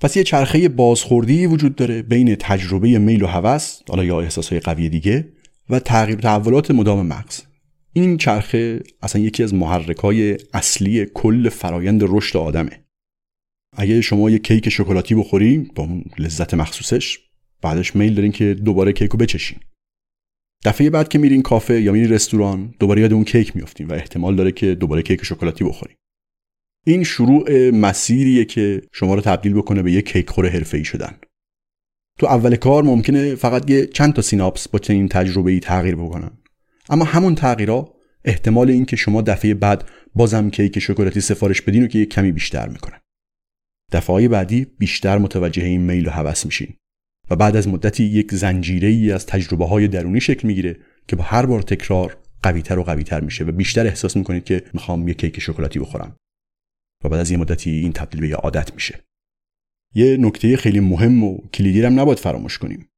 پس یه چرخه بازخوردی وجود داره بین تجربه میل و هوس حالا یا احساسهای قوی دیگه و تغییر تحولات مدام مغز. این چرخه اصلا یکی از محرکای اصلی کل فرایند رشد آدمه. اگه شما یه کیک شکلاتی بخوری با اون لذت مخصوصش بعدش میل دارین که دوباره کیک رو بچشین. دفعه بعد که میرین کافه یا میرین رستوران دوباره یاد اون کیک میافتین و احتمال داره که دوباره کیک شکلاتی بخورین این شروع مسیریه که شما رو تبدیل بکنه به یک کیک خور حرفه‌ای شدن. تو اول کار ممکنه فقط یه چند تا سیناپس با چنین تجربه ای تغییر بکنن. اما همون تغییرها احتمال اینکه شما دفعه بعد بازم کیک شکلاتی سفارش بدین و که یک کمی بیشتر می‌کنه دفعه بعدی بیشتر متوجه این میل و هوس میشین. و بعد از مدتی یک زنجیره ای از تجربه های درونی شکل می‌گیره که با هر بار تکرار قویتر و قویتر میشه و بیشتر احساس می‌کنید که می‌خوام یک کیک شکلاتی بخورم. و بعد از یه مدتی این تبدیل به یه عادت میشه. یه نکته خیلی مهم و کلیدی هم نباید فراموش کنیم.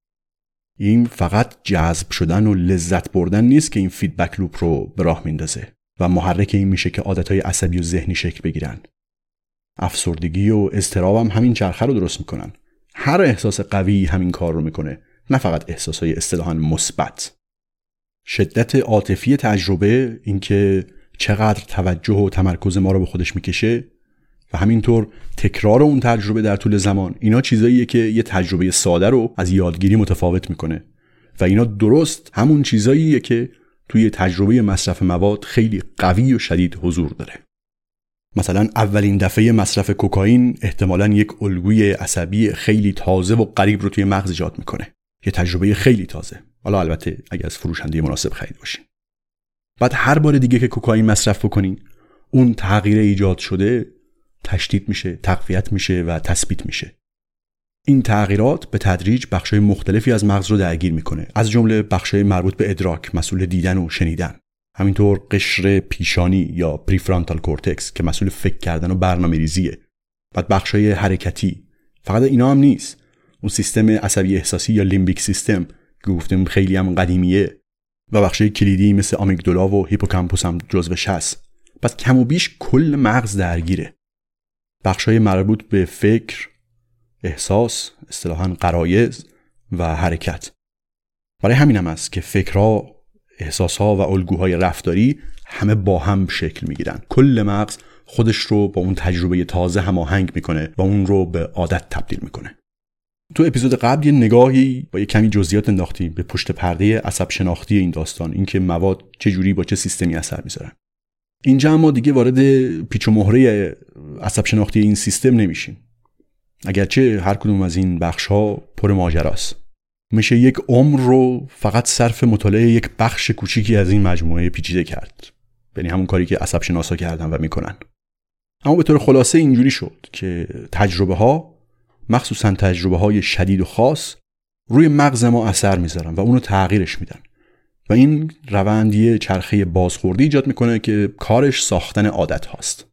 این فقط جذب شدن و لذت بردن نیست که این feedback loop رو به راه میندازه و محرک این میشه که عادتهای عصبی و ذهنی شکل بگیرن. افسردگی و اضطراب هم همین چرخه رو درست می‌کنن. هر احساس قوی همین کار رو می‌کنه نه فقط احساسهای اصطلاحا مثبت. شدت عاطفی تجربه اینکه چقدر توجه و تمرکز ما رو به خودش می‌کشه و همینطور تکرار اون تجربه در طول زمان اینا چیزاییه که یه تجربه ساده رو از یادگیری متفاوت می‌کنه. و اینا درست همون چیزاییه که توی تجربه مصرف مواد خیلی قوی و شدید حضور داره. مثلا اولین دفعه مصرف کوکائین احتمالا یک الگوی عصبی خیلی تازه و قریب رو توی مغز ایجاد می‌کنه. یه تجربه خیلی تازه. حالا البته اگر از فروشنده مناسب خرید باشین. بعد هر بار دیگه که کوکائین مصرف بکنین اون تغییر ایجاد شده تشدید میشه تقویت میشه و تثبیت میشه. این تغییرات به تدریج بخشای مختلفی از مغز رو درگیر می‌کنه. از جمله بخشای مربوط به ادراک مسئول دیدن و شنیدن. همینطور قشر پیشانی یا prefrontal cortex که مسئول فکر کردن و برنامه ریزیه. بعد بخشای حرکتی. فقط اینا هم نیست. اون سیستم عصبی احساسی یا limbic system که گفتیم خیلی هم قدیمیه. و بخشای کلیدی مثل amygdala و hippocampus هم جزوش هست. پس کم و بیش کل مغز درگیره. بخشای مربوط به فکر احساس اصطلاحا قرایز و حرکت. برای همین هم است که فکرها احساسها و الگوهای رفتاری همه با هم شکل می‌گیرن. کل مغز خودش رو با اون تجربه تازه هماهنگ می‌کنه و اون رو به عادت تبدیل می‌کنه. تو اپیزود قبل یه نگاهی با یه کمی جزئیات انداختیم به پشت پرده عصب شناختی این داستان اینکه مواد چه جوری با چه سیستمی اثر می‌ذارن. اینجا ما دیگه وارد پیچ و مهره عصب شناختی این سیستم نمیشیم. اگرچه هر کدوم از این بخش ها پر ماجراست. میشه یک عمر رو فقط صرف مطالعه یک بخش کوچیکی از این مجموعه پیچیده کرد. یعنی همون کاری که عصب شناسا کردن و می‌کنن. اما به طور خلاصه اینجوری شد که تجربه ها مخصوصا تجربه های شدید و خاص روی مغز ما اثر می‌ذارن و اونو تغییرش میدن. و این روندی چرخه بازخوردی ایجاد می‌کنه که کارش ساختن عادت هاست.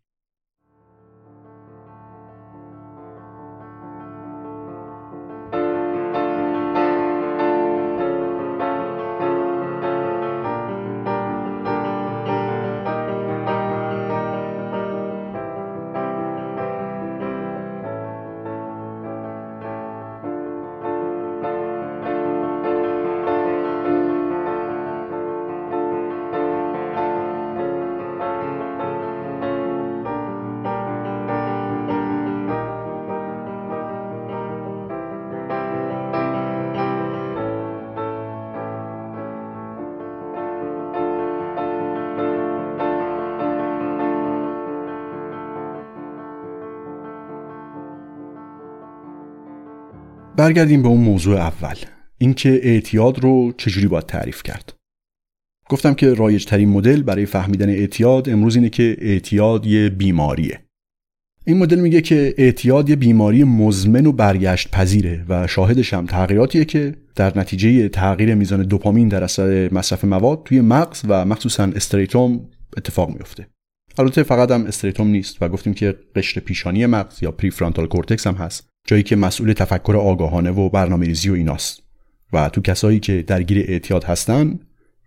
برگردیم به اون موضوع اول. اینکه اعتیاد رو چجوری باید تعریف کرد؟ گفتم که رایج ترین مدل برای فهمیدن اعتیاد امروز اینه که اعتیاد یه بیماریه. این مدل میگه که اعتیاد یه بیماری مزمن و برگشت پذیره و شاهدش هم تغییراتیه که در نتیجه تغییر میزان دوپامین در اثر مصرف مواد توی مغز و مخصوصا striatum اتفاق میفته. البته فقط هم striatum نیست و گفتیم که قشر پیشانی مغز یا prefrontal cortex هم هست. جایی که مسئول تفکر آگاهانه و برنامه‌ریزی و ایناست. و تو کسایی که درگیر اعتیاد هستن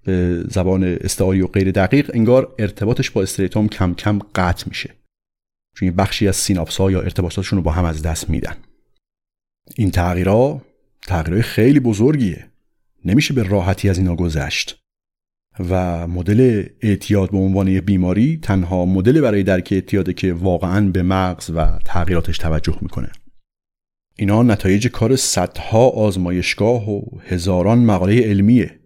به زبان استعاری و غیر دقیق انگار ارتباطش با استریتوم کم کم قطع میشه. چون بخشی از سیناپس ها یا ارتباطاتشون رو با هم از دست میدن. این تغییرها تغییرهای خیلی بزرگیه. نمیشه به راحتی از اینا گذشت. و مدل اعتیاد به عنوان یه بیماری تنها مدل برای درک اعتیاده که واقعا به مغز و تغییراتش توجه می‌کنه. اینا نتایج کار صدها آزمایشگاه و هزاران مقاله علمیه.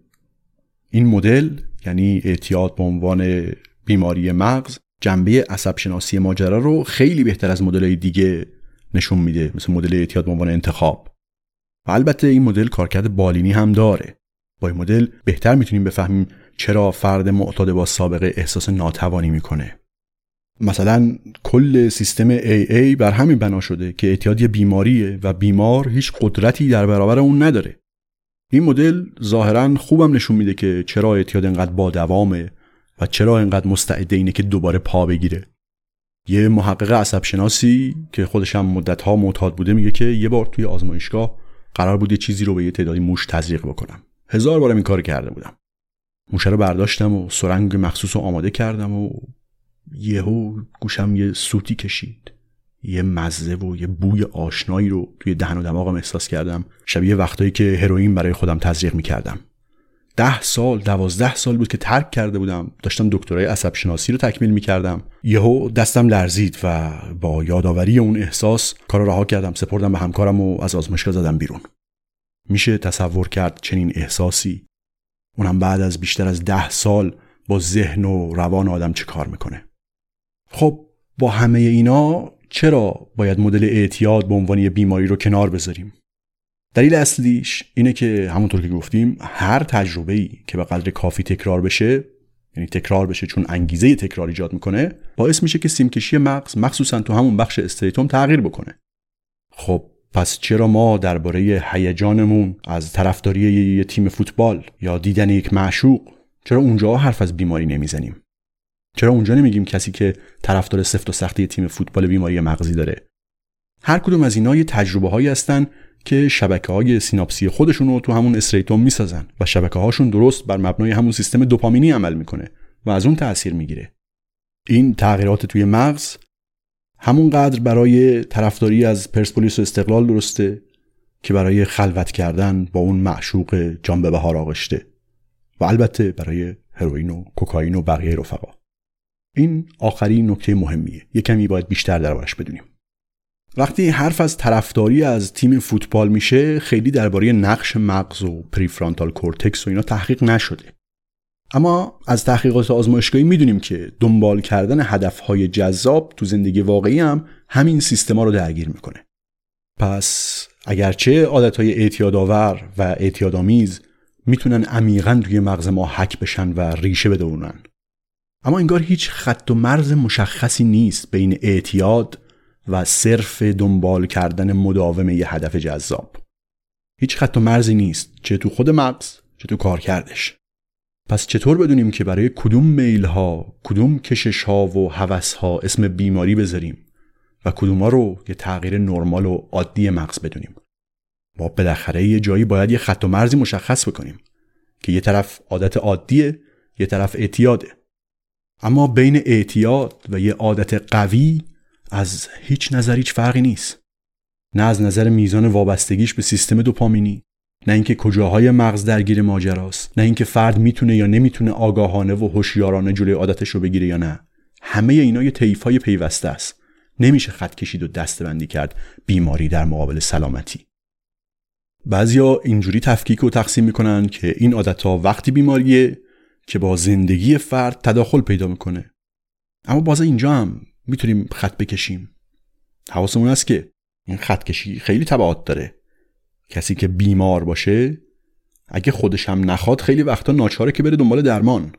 این مدل یعنی اعتیاد به عنوان بیماری مغز جنبه عصب شناسی ماجرا رو خیلی بهتر از مدل دیگه نشون میده مثل مدل اعتیاد به عنوان انتخاب. و البته این مدل کارکرد بالینی هم داره. با این مدل بهتر می‌تونیم بفهمیم چرا فرد معتاد با سابقه احساس ناتوانی می‌کنه. مثلا کل سیستم AA بر همین بنا شده که اعتیاد بیماریه و بیمار هیچ قدرتی در برابر اون نداره. این مدل ظاهرا خوبم نشون میده که چرا اعتیاد انقدر با دوامه و چرا انقدر مستعد اینه که دوباره پا بگیره. یه محقق عصب شناسی که خودش هم مدت ها معتاد بوده میگه که یه بار توی آزمایشگاه قرار بود یه چیزی رو به یه تعدادی موش تزریق بکنم. هزار بارم این کار کرده بودم. موشه رو برداشتم و سرنگ مخصوص رو آماده کردم و یهو گوشم یه سوتی کشید. یه مزه و یه بوی آشنایی رو توی دهن و دماغم احساس کردم. شبیه وقتایی که هروئین برای خودم تزریق می‌کردم. ده سال دوازده سال بود که ترک کرده بودم. داشتم دکترای عصب شناسی رو تکمیل می‌کردم. یهو دستم لرزید و با یادآوری اون احساس کار رها کردم. سپردم به همکارم و از آزمایشگاه زدم بیرون. میشه تصور کرد چنین احساسی؟ اونم بعد از بیشتر از ده سال با ذهن و روان آدم چه کار می‌کنه؟ خب با همه اینا چرا باید مدل اعتیاد به عنوان یه بیماری رو کنار بذاریم؟ دلیل اصلیش اینه که همونطور که گفتیم هر تجربه ای که به قدر کافی تکرار بشه یعنی تکرار بشه چون انگیزه تکرار ایجاد می‌کنه باعث میشه که سیمکشی مغز مخصوصا تو همون بخش استریتوم تغییر بکنه. خب پس چرا ما درباره هیجانمون از طرفداری یه تیم فوتبال یا دیدن یک معشوق چرا اونجا حرف از بیماری نمی‌زنیم؟ چرا اونجا نمیگیم کسی که طرفدار سفت و سختی تیم فوتبال بیماری مغزی داره؟ هر کدوم از اینا یه تجربه هایی هستن که شبکه های سیناپسی خودشون رو تو همون استریتوم می‌سازن و شبکه هاشون درست بر مبنای همون سیستم دوپامینی عمل می‌کنه و از اون تاثیر می‌گیره. این تغییرات توی مغز همونقدر برای طرفداری از پرسپولیس و استقلال درسته که برای خلوت کردن با اون معشوق جان به بهار آغشته و البته برای هروئین و کوکائین و بقیه رفقا. این آخرین نکته مهمیه. یه کمی باید بیشتر دربارش بدونیم. وقتی حرف از طرفداری از تیم فوتبال میشه خیلی درباره نقش مغز و prefrontal cortex و اینا تحقیق نشده. اما از تحقیقات آزمایشگاهی می‌دونیم که دنبال کردن هدفهای جذاب تو زندگی واقعی هم همین سیستما رو درگیر می‌کنه. پس اگرچه عادتهای اعتیادآور و اعتیادآمیز می‌تونن عمیقا توی مغز ما حک بشن و ریشه بدونن اما انگار هیچ خط و مرز مشخصی نیست بین اعتیاد و صرف دنبال کردن مداوم یه هدف جذاب. هیچ خط و مرزی نیست. چه تو خود مغز چه تو کار کردش پس چطور بدونیم که برای کدوم میل ها کدوم کشش ها و هوس ها اسم بیماری بذاریم و کدوم ها رو یه تغییر نرمال و عادی مغز بدونیم؟ ما بالاخره یه جایی باید یه خط و مرزی مشخص بکنیم که یه طرف عادت عادیه یه طرف اعتیاده. اما بین اعتیاد و یه عادت قوی از هیچ نظر هیچ فرقی نیست. نه از نظر میزان وابستگیش به سیستم دوپامینی نه اینکه کجاهای مغز درگیر ماجراست نه اینکه فرد می‌تونه یا نمی‌تونه آگاهانه و هوشیارانه جلوی عادتش رو بگیره یا نه. همه اینا یه های پیوسته است. نمیشه خط کشید و دستبندی کرد بیماری در مقابل سلامتی. بعضیا اینجوری تفکیک و تقسیم می‌کنن که این عادت ها وقتی بیماریه که با زندگی فرد تداخل پیدا می‌کنه. اما باز اینجا هم می‌تونیم خط بکشیم. حواسمون هست که این خط کشی خیلی تبعات داره. کسی که بیمار باشه اگه خودش هم نخواد خیلی وقتا ناچاره که بره دنبال درمان.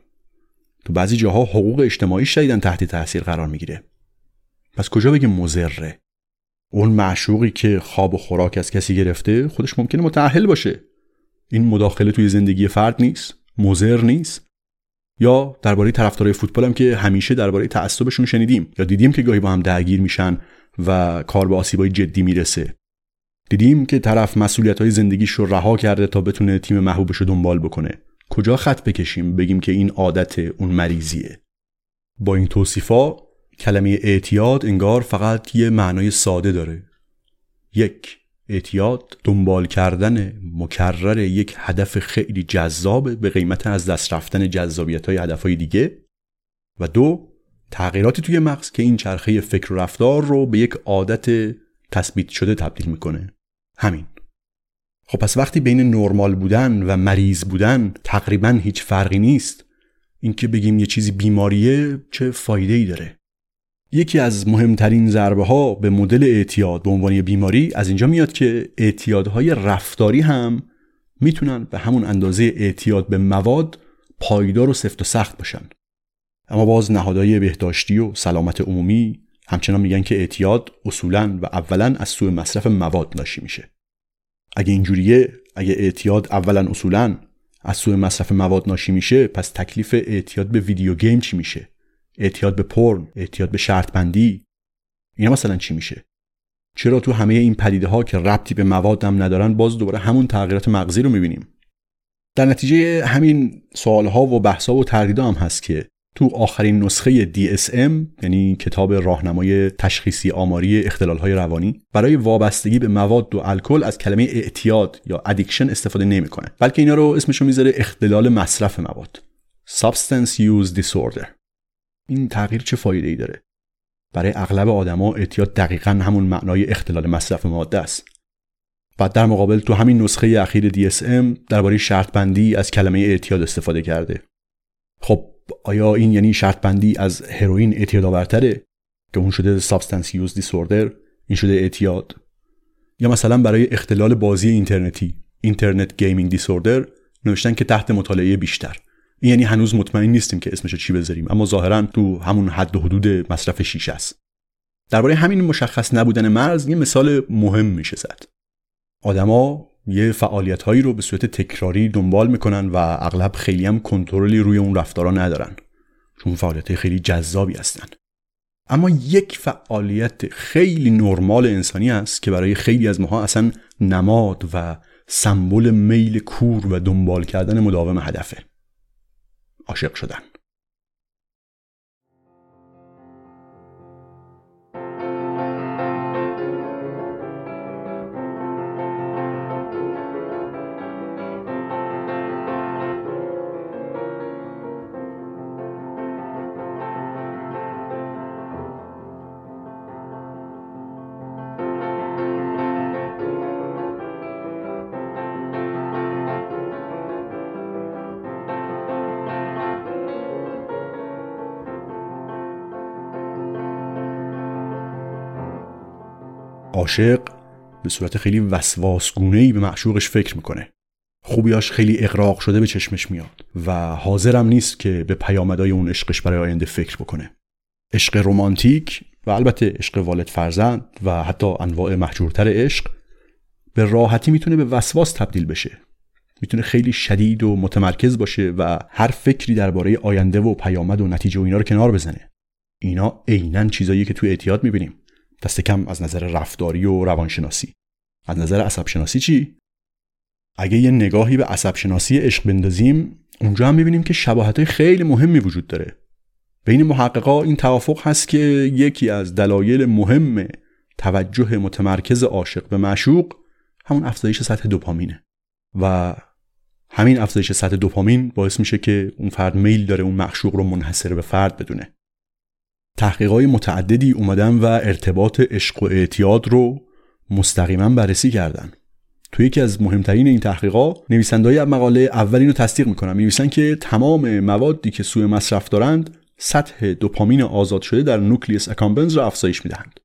تو بعضی جاها حقوق اجتماعی شدیدن تحت تاثیر قرار می‌گیره. پس کجا بگیم مزره اون معشوقی که خواب و خوراک از کسی گرفته خودش ممکنه متأهل باشه. این مداخله توی زندگی فرد نیست. مزر نیست. یا درباره طرفدارای فوتبال هم که همیشه درباره تعصبشون شنیدیم. یا دیدیم که گاهی با هم درگیر میشن و کار به آسیبای جدی می‌رسه. دیدیم که طرف مسئولیت های زندگیش رو رها کرده تا بتونه تیم محبوبش رو دنبال بکنه. کجا خط بکشیم؟ بگیم که این عادت اون مریضیه. با این توصیفا کلمه اعتیاد انگار فقط یه معنای ساده داره. یک اعتیاد دنبال کردن مکرر یک هدف خیلی جذاب به قیمت از دست رفتن جذابیت های هدف های دیگه. و دو تغییراتی توی مغز که این چرخه فکر و رفتار رو به یک عادت تثبیت شده تبدیل می‌کنه. همین. خب پس وقتی بین نرمال بودن و مریض بودن تقریبا هیچ فرقی نیست. اینکه بگیم یه چیزی بیماریه چه فایده ای داره؟ یکی از مهمترین ضربه ها به مدل اعتیاد به عنوان بیماری از اینجا میاد که اعتیادهای رفتاری هم می‌تونن به همون اندازه اعتیاد به مواد پایدار و سفت و سخت باشن. اما باز نهادهای بهداشتی و سلامت عمومی همچنان میگن که اعتیاد اصولا و اولا از سوء مصرف مواد ناشی میشه. اگه اینجوریه اگه اعتیاد اولا اصولا از سوء مصرف مواد ناشی میشه پس تکلیف اعتیاد به ویدیو گیم چی میشه؟ اعتیاد به پرن اعتیاد به شرط بندی اینا مثلا چی میشه؟ چرا تو همه این پدیده ها که ربطی به مواد هم ندارن باز دوباره همون تغییرات مغزی رو می‌بینیم؟ در نتیجه همین سوال ها و بحث ها و تردید هم هست که تو آخرین نسخه DSM یعنی کتاب راهنمای تشخیصی آماری اختلال های روانی برای وابستگی به مواد و الکل از کلمه اعتیاد یا ادیکشن استفاده نمی‌کنه بلکه اینا رو اسمشو می‌ذاره اختلال مصرف مواد Substance Use Disorder. این تغییر چه فایده ای داره؟ برای اغلب آدما اعتیاد دقیقا همون معنای اختلال مصرف ماده است. بعد در مقابل تو همین نسخه اخیر DSM درباره شرط بندی از کلمه اعتیاد استفاده کرده. خب آیا این یعنی شرط بندی از هروئین اعتیاد آورتره که اون شده substance use disorder؟ این شده اعتیاد. یا مثلا برای اختلال بازی اینترنتی internet gaming disorder نوشتن که تحت مطالعه بیشتر. یعنی هنوز مطمئن نیستیم که اسمشو چی بذاریم. اما ظاهرا تو همون حد و حدود مصرف شیشه است. درباره همین مشخص نبودن مرز یه مثال مهم میشه زد. آدما یه فعالیت هایی رو به صورت تکراری دنبال می‌کنن و اغلب خیلی هم کنترلی روی اون رفتارا ندارن. چون فعالیت خیلی جذابی هستن. اما یک فعالیت خیلی نرمال انسانی است که برای خیلی از ماها اصلا نماد و سمبل میل کور و دنبال کردن مداوم هدفه. عاشق شدن. عاشق به صورت خیلی وسواسگونه به معشوقش فکر می‌کنه. خوبیاش خیلی اقراق شده به چشمش میاد و حاضرم نیست که به پیامدهای اون عشقش برای آینده فکر بکنه. عشق رمانتیک و البته عشق والد فرزند و حتی انواع محجورتر عشق به راحتی می‌تونه به وسواس تبدیل بشه. می‌تونه خیلی شدید و متمرکز باشه و هر فکری درباره آینده و پیامد و نتیجه و اینا رو کنار بزنه. اینا عینا چیزایی که تو اعتیاد می‌بینیم. دست کم از نظر رفتاری و روانشناسی. از نظر عصب شناسی چی؟ اگه یه نگاهی به عصب شناسی عشق بندازیم اونجا هم می‌بینیم که شباهت خیلی مهمی وجود داره. بین محققا این توافق هست که یکی از دلایل مهم توجه متمرکز عاشق به معشوق همون افزایش سطح دوپامینه. و همین افزایش سطح دوپامین باعث میشه که اون فرد میل داره اون معشوق رو منحصر به فرد بدونه. تحقیقات متعددی اومدن و ارتباط عشق و اعتیاد رو مستقیما بررسی کردن. توی یکی از مهمترین این تحقیقات نویسندهای مقاله اول رو تصدیق می‌کنن می‌نویسن که تمام موادی که سوء مصرف دارند سطح دوپامین آزاد شده در نوکلیس اکامبنز را افزایش می‌دهند.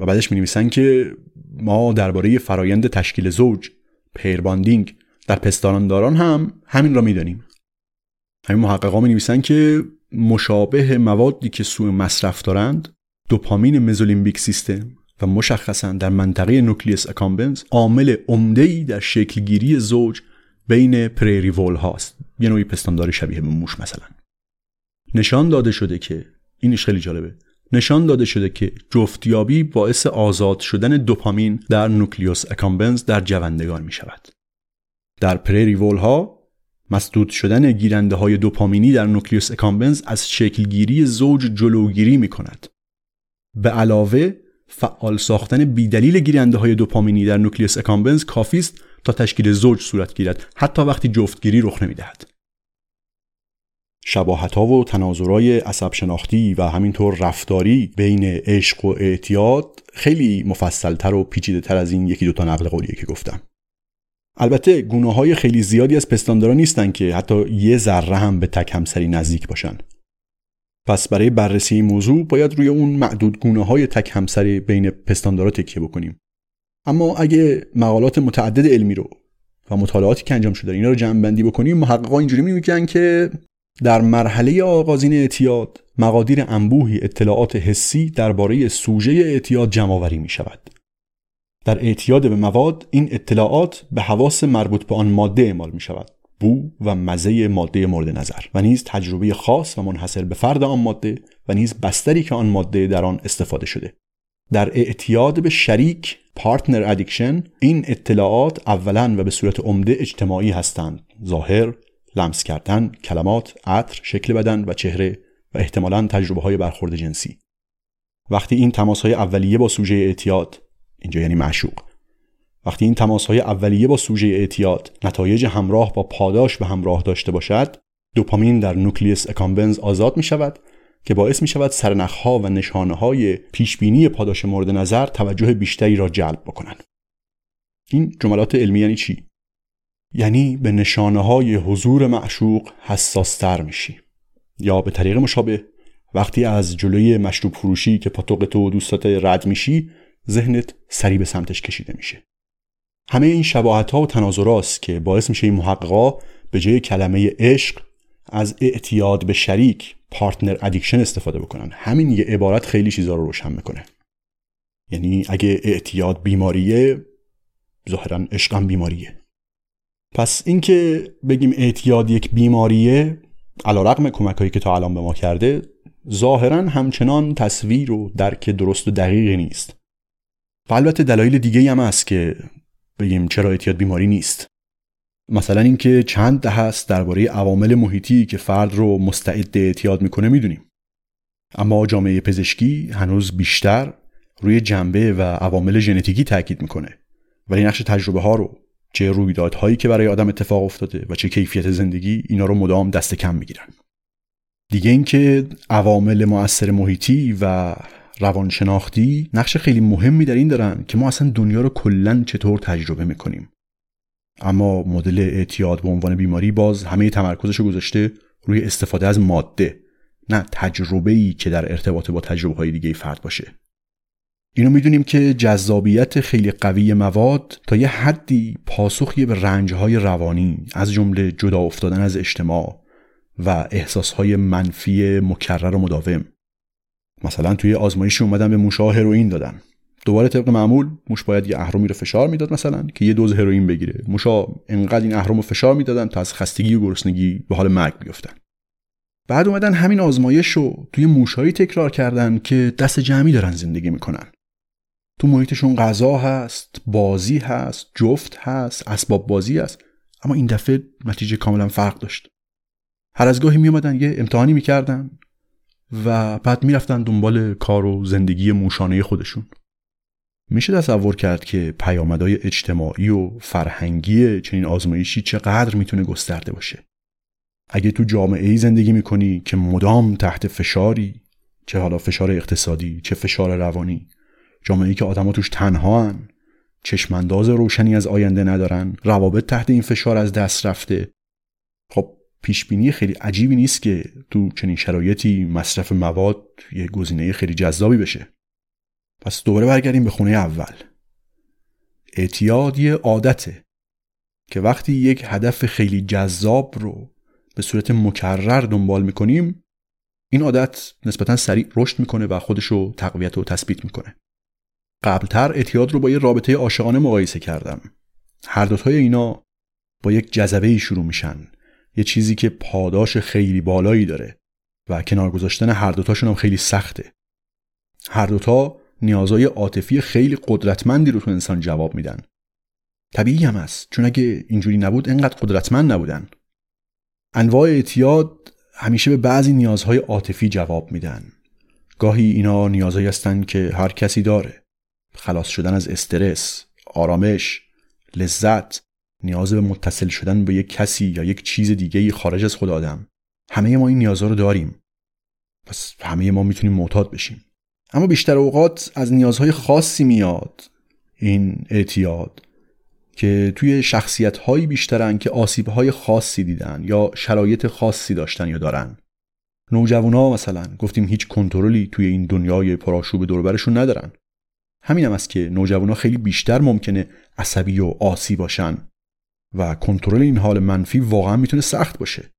و بعدش می که ما درباره فرایند تشکیل زوج پیرباندینگ در پستانداران هم همین را می‌دانیم. همین محققا می نویسن که مشابه موادی که سوء مصرف دارند دوپامین مزولیمبیک سیستم و مشخصا در منطقه نوکلیس اکامبنز عامل عمده ای در شکلگیری زوج بین پریریول هاست. یه نوعی پستاندار شبیه به موش مثلا. نشان داده شده که اینش خیلی جالبه. نشان داده شده که جفتیابی باعث آزاد شدن دوپامین در نوکلیوس اکامبنز در جوندگان می شود. در پریریول ها مسدود شدن گیرنده های دوپامینی در نوکلیوس اکامبنز از شکلگیری زوج جلوگیری می کند. به علاوه فعال ساختن بیدلیل گیرنده های دوپامینی در نوکلیوس اکامبنز کافی است تا تشکیل زوج صورت گیرد حتی وقتی جفتگیری رخ نمی دهد. شباهت ها و تناظرهای عصب شناختی و همینطور رفتاری بین عشق و اعتیاد خیلی مفصلتر و پیچیده تر از این یکی دوتا نقل قولیه که گفتم البته گونه های خیلی زیادی از پستاندارا نیستن که حتی یه ذره هم به تک همسری نزدیک باشن پس برای بررسی این موضوع باید روی اون معدود گونه های تک همسری بین پستاندارا تکیه بکنیم اما اگه مقالات متعدد علمی رو و مطالعاتی که انجام شده اینا رو جمع بندی بکنیم محققا اینجوری میگن که در مرحله آغازین اعتیاد مقادیر انبوهی اطلاعات حسی درباره سوژه اعتیاد جمع آوری می شود. در اعتیاد به مواد این اطلاعات به حواس مربوط به آن ماده اعمال می شود. بو و مزه ماده مورد نظر و نیز تجربه خاص و منحصر به فرد آن ماده و نیز بستری که آن ماده در آن استفاده شده. در اعتیاد به شریک partner addiction این اطلاعات اولا و به صورت عمده اجتماعی هستند ظاهر لمس کردن، کلمات، عطر، شکل بدن و چهره و احتمالا تجربه های برخورد جنسی. وقتی این تماس های اولیه با سوژه اعتیاد اینجا یعنی معشوق وقتی این تماس های اولیه با سوژه اعتیاد نتایج همراه با پاداش به همراه داشته باشد دوپامین در نوکلیس اکامبنز آزاد می شود که باعث می شود سرنخها و نشانه های پیشبینی پاداش مورد نظر توجه بیشتری را جلب بکنند. این جملات علمی یعنی چی؟ یعنی به نشانه های حضور معشوق حساستر میشی یا به طریق مشابه وقتی از جلوی مشروب فروشی که پاتوق تو و دوستات رد میشی ذهنت سریع به سمتش کشیده میشه. همه این شباهت ها و تناظرات که باعث میشه این محققا به جای کلمه عشق از اعتیاد به شریک partner addiction استفاده بکنن. همین یه عبارت خیلی چیزا رو روشن می‌کنه. یعنی اگه اعتیاد بیماریه ظاهرا عشقم بیماریه. پس اینکه بگیم اعتیاد یک بیماریه علا رقم کمک هایی که تا الان به ما کرده ظاهرا همچنان تصویر و درک درست و دقیقی نیست. و البته دلایل دیگه هم هست که بگیم چرا اعتیاد بیماری نیست. مثلا اینکه چند ده هست درباره عوامل محیطی که فرد رو مستعد اعتیاد می‌کنه می‌دونیم. اما جامعه پزشکی هنوز بیشتر روی جنبه و عوامل ژنتیکی تاکید می‌کنه. ولی نقش تجربه ها رو چه رویدادهایی که برای آدم اتفاق افتاده و چه کیفیت زندگی اینا رو مدام دست کم می‌گیرن. دیگه اینکه عوامل مؤثر محیطی و روانشناختی نقش خیلی مهمی در این دارن که ما اصلا دنیا رو کلا چطور تجربه می‌کنیم. اما مدل اعتیاد به عنوان بیماری باز همه تمرکزش رو گذاشته روی استفاده از ماده نه تجربه ای که در ارتباط با تجربه های دیگه فرد باشه. اینو می‌دونیم که جذابیت خیلی قوی مواد تا یه حدی پاسخی به رنجهای روانی از جمله جدا افتادن از اجتماع و احساسهای منفی مکرر و مداوم. مثلا توی آزمایشی اومدن به موشا هروئین دادن دوباره طبق معمول موش باید یه اهرمی رو فشار می‌داد مثلا که یه دوز هروئین بگیره. موشا انقدر این اهرم رو فشار می‌دادن تا از خستگی و گرسنگی به حال مرگ بیفتن. بعد اومدن همین آزمایش رو توی موشهایی تکرار کردن که دست جمعی دارن زندگی می‌کنن. تو محیطشون غذا هست بازی هست جفت هست اسباب بازی هست. اما این دفعه نتیجه کاملا فرق داشت. هر از گاهی میومدن یه امتحانی می‌کردن. و بعد می‌رفتن دنبال کار و زندگی موشانه خودشون. میشه تصور کرد که پیامدهای اجتماعی و فرهنگی چنین آزمایشی چقدر می‌تونه گسترده باشه. اگه تو جامعه ای زندگی می‌کنی که مدام تحت فشاری چه حالا فشار اقتصادی چه فشار روانی جامعه که آدما توش تنها هن چشمانداز روشنی از آینده ندارن روابط تحت این فشار از دست رفته خب پیش بینی خیلی عجیبی نیست که تو چنین شرایطی مصرف مواد یه گزینه خیلی جذابی بشه. پس دوباره برگردیم به خونه اول. اعتیاد یه عادته که وقتی یک هدف خیلی جذاب رو به صورت مکرر دنبال می‌کنیم این عادت نسبتا سریع رشد می‌کنه و خودش رو تقویت و تثبیت می‌کنه. قبلتر اعتیاد رو با یه رابطه عاشقانه مقایسه کردم. هر دوتای اینا با یک جذبه شروع میشن. یه چیزی که پاداش خیلی بالایی داره و کنار گذاشتن هر دوتاشون هم خیلی سخته. هر دوتا نیازهای عاطفی خیلی قدرتمندی رو تو انسان جواب میدن. طبیعی هم است چون اگه اینجوری نبود انقدر قدرتمند نبودن. انواع اعتیاد همیشه به بعضی نیازهای عاطفی جواب میدن. گاهی اینا نیازهایی هستن که هر کسی داره. خلاص شدن از استرس آرامش لذت نیاز به متصل شدن به یک کسی یا یک چیز دیگه خارج از خود آدم. همه ما این نیازها رو داریم. پس همه ما می‌تونیم معتاد بشیم. اما بیشتر اوقات از نیازهای خاصی میاد این اعتیاد که توی شخصیت هایی بیشترن که آسیب های خاصی دیدن یا شرایط خاصی داشتن یا دارن. نوجوانا مثلا گفتیم هیچ کنترلی توی این دنیای پرآشوب دوربرشون ندارن. همین هم است که نوجوانا خیلی بیشتر ممکنه عصبی و آسی باشن. و کنترل این حال منفی واقعا می‌تونه سخت باشه.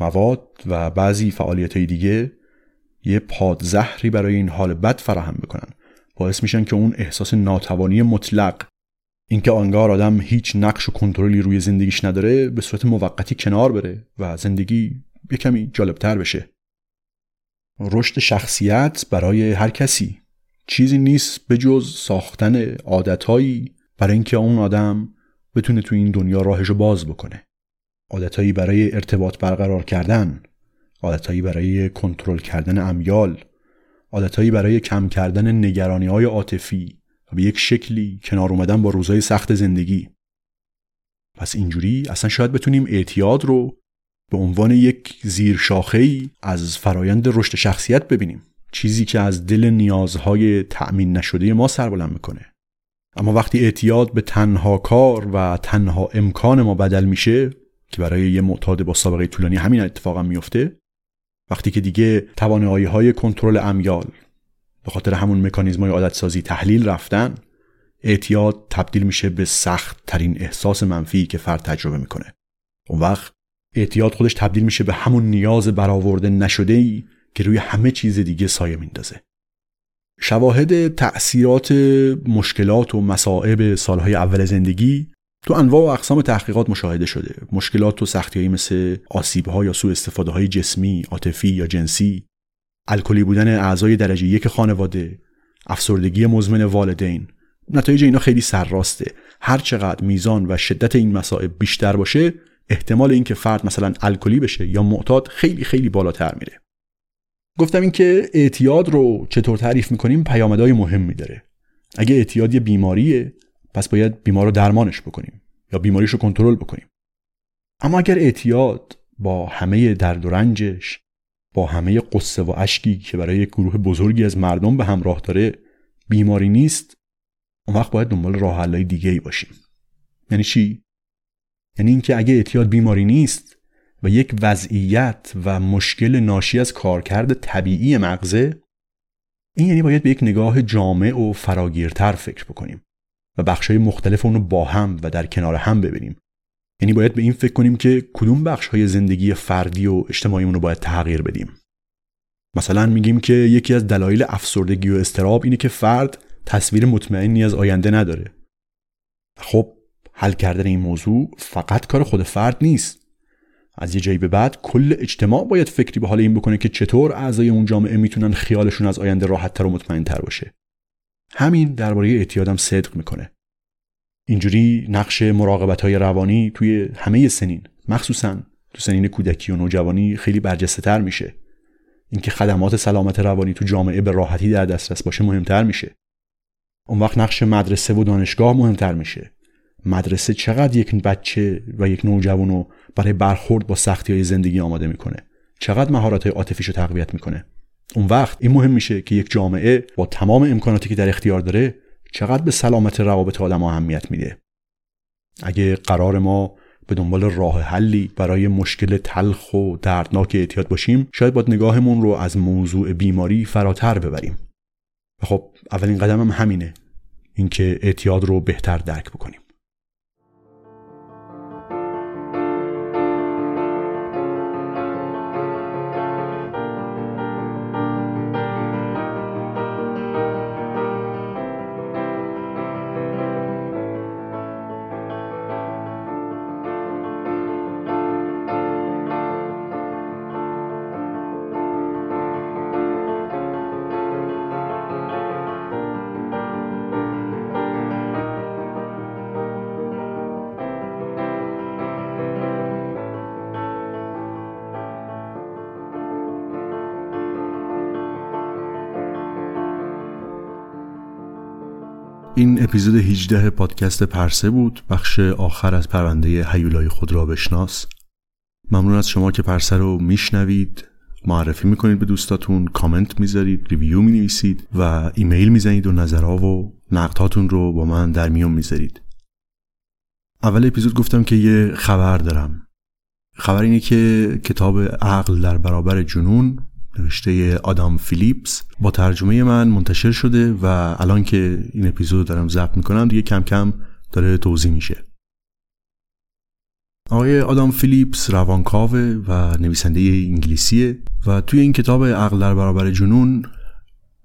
مواد و بعضی فعالیت های دیگه یه پادزهری برای این حال بد فراهم بکنن باعث میشن که اون احساس ناتوانی مطلق اینکه آنگار آدم هیچ نقش و کنترلی روی زندگیش نداره به صورت موقتی کنار بره و زندگی یه کمی جالبتر بشه. رشد شخصیت برای هر کسی. چیزی نیست به جز ساختن عادتهایی برای اینکه اون آدم بتونه تو این دنیا راهشو باز بکنه. عادتهایی برای ارتباط برقرار کردن عادتهایی برای کنترل کردن امیال عادتهایی برای کم کردن نگرانی های عاطفی و به یک شکلی کنار اومدن با روزهای سخت زندگی. پس اینجوری اصلا شاید بتونیم اعتیاد رو به عنوان یک زیر ای از فرایند رشد شخصیت ببینیم. چیزی که از دل نیازهای تأمین نشده ما سربلند می‌کنه. اما وقتی اعتیاد به تنها کار و تنها امکان ما بدل میشه که برای یه معتاد با سابقه طولانی همین اتفاقا میفته وقتی که دیگه توانایی های کنترل امیال به خاطر همون مکانیزم های عادت سازی تحلیل رفتن اعتیاد تبدیل میشه به سخت ترین احساس منفی که فرد تجربه می‌کنه. اون وقت اعتیاد خودش تبدیل میشه به همون نیاز برآورده نشده ای که روی همه چیز دیگه سایه میندازه. شواهد تأثیرات مشکلات و مصائب سالهای اول زندگی تو انواع و اقسام تحقیقات مشاهده شده. مشکلات و سختیهایی مثل آسیبها یا سوء استفاده های جسمی عاطفی یا جنسی. الکلی بودن اعضای درجه یک خانواده. افسردگی مزمن والدین. نتایج اینا خیلی سرراسته. هر چقدر میزان و شدت این مصائب بیشتر باشه احتمال اینکه فرد مثلا الکلی بشه یا معتاد خیلی خیلی بالاتر میره. گفتم اینکه اعتیاد رو چطور تعریف می‌کنیم پیامدهای مهمی داره. اگه اعتیاد یه بیماریه پس باید بیمار رو درمانش بکنیم یا بیماریش رو کنترل بکنیم. اما اگر اعتیاد با همه درد و رنجش با همه قصه و اشکی که برای یک گروه بزرگی از مردم به همراه داره بیماری نیست اون وقت باید دنبال راه حلای دیگه ای باشیم. یعنی چی؟ یعنی اینکه اگه اعتیاد بیماری نیست و یک وضعیت و مشکل ناشی از کارکرد طبیعی مغزه این یعنی باید به یک نگاه جامع و فراگیرتر فکر بکنیم و بخشهای مختلف اونو با هم و در کنار هم ببینیم. یعنی باید به این فکر کنیم که کدوم بخش های زندگی فردی و اجتماعی رو باید تغییر بدیم. مثلا میگیم که یکی از دلایل افسردگی و استراب اینه که فرد تصویر مطمئنی از آینده نداره. خب حل کردن این موضوع فقط کار خود فرد نیست. از یه جایی به بعد کل اجتماع باید فکری به حال این بکنه که چطور اعضای اون جامعه می‌تونن خیالشون از آینده راحتتر و مطمئنتر باشه. همین درباره اعتیادم صدق می‌کنه. اینجوری نقش مراقبت های روانی توی همه سنین مخصوصا تو سنین کودکی و نوجوانی خیلی برجسته تر میشه. اینکه خدمات سلامت روانی تو جامعه به راحتی در دسترس باشه مهمتر میشه. اون وقت نقش مدرسه و دانشگاه مهمتر میشه. مدرسه چقدر یک بچه و یک نوجوانو برای برخورد با سختی های زندگی آماده می‌کنه؟ چقدر مهارت های عاطفیشو تقویت می‌کنه؟ اون وقت این مهم میشه که یک جامعه با تمام امکاناتی که در اختیار داره چقدر به سلامت روابط آدم اهمیت میده؟ اگه قرار ما به دنبال راه حلی برای مشکل تلخ و دردناک اعتیاد باشیم شاید باید نگاهمون رو از موضوع بیماری فراتر ببریم. خب اولین قدم هم همینه اینکه اعتیاد رو بهتر درک بکنیم. این اپیزود 18 پادکست پرسه بود. بخش آخر از پرونده هیولای خود را بشناس. ممنون از شما که پرسه رو میشنوید. معرفی می‌کنید به دوستاتون کامنت می‌ذارید review می‌نویسید و ایمیل می‌زنید و نظرها و نقدهاتون رو با من در میون می‌ذارید. اول اپیزود گفتم که یه خبر دارم. خبر اینه که کتاب عقل در برابر جنون نوشته آدام فیلیپس. با ترجمه من منتشر شده و الان که این اپیزود دارم ضبط می‌کنم دیگه کم کم داره توضیح میشه. آقای آدام فیلیپس روانکاوه و نویسنده انگلیسیه و توی این کتاب عقل در برابر جنون